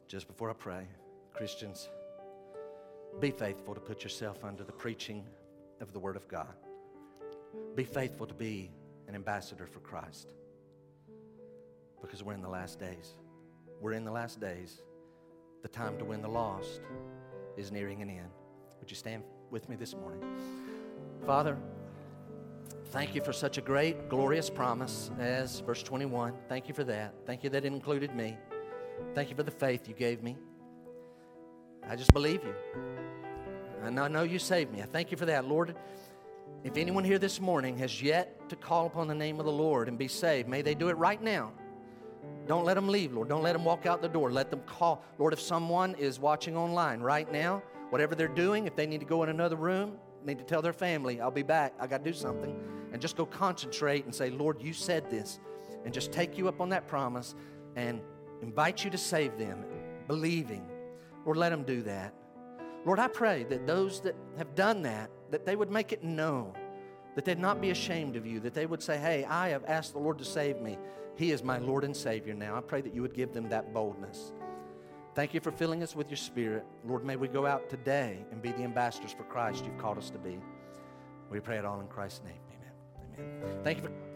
Just before I pray, Christians, be faithful to put yourself under the preaching of the Word of God. Be faithful to be an ambassador for Christ because we're in the last days. We're in the last days. The time to win the lost is nearing an end. Would you stand with me this morning? Father, thank you for such a great, glorious promise as verse 21. Thank you for that. Thank you that it included me. Thank you for the faith you gave me. I just believe you. And I know you saved me. I thank you for that, Lord. If anyone here this morning has yet to call upon the name of the Lord and be saved, may they do it right now. Don't let them leave, Lord. Don't let them walk out the door. Let them call. Lord, if someone is watching online right now, whatever they're doing, if they need to go in another room, need to tell their family, I'll be back. I got to do something. And just go concentrate and say, Lord, you said this. And just take you up on that promise and invite you to save them, believing. Lord, let them do that. Lord, I pray that those that have done that, that they would make it known, that they'd not be ashamed of you, that they would say, Hey, I have asked the Lord to save me. He is my Lord and Savior now. I pray that you would give them that boldness. Thank you for filling us with your Spirit. Lord, may we go out today and be the ambassadors for Christ you've called us to be. We pray it all in Christ's name. Amen. Amen. Thank you for.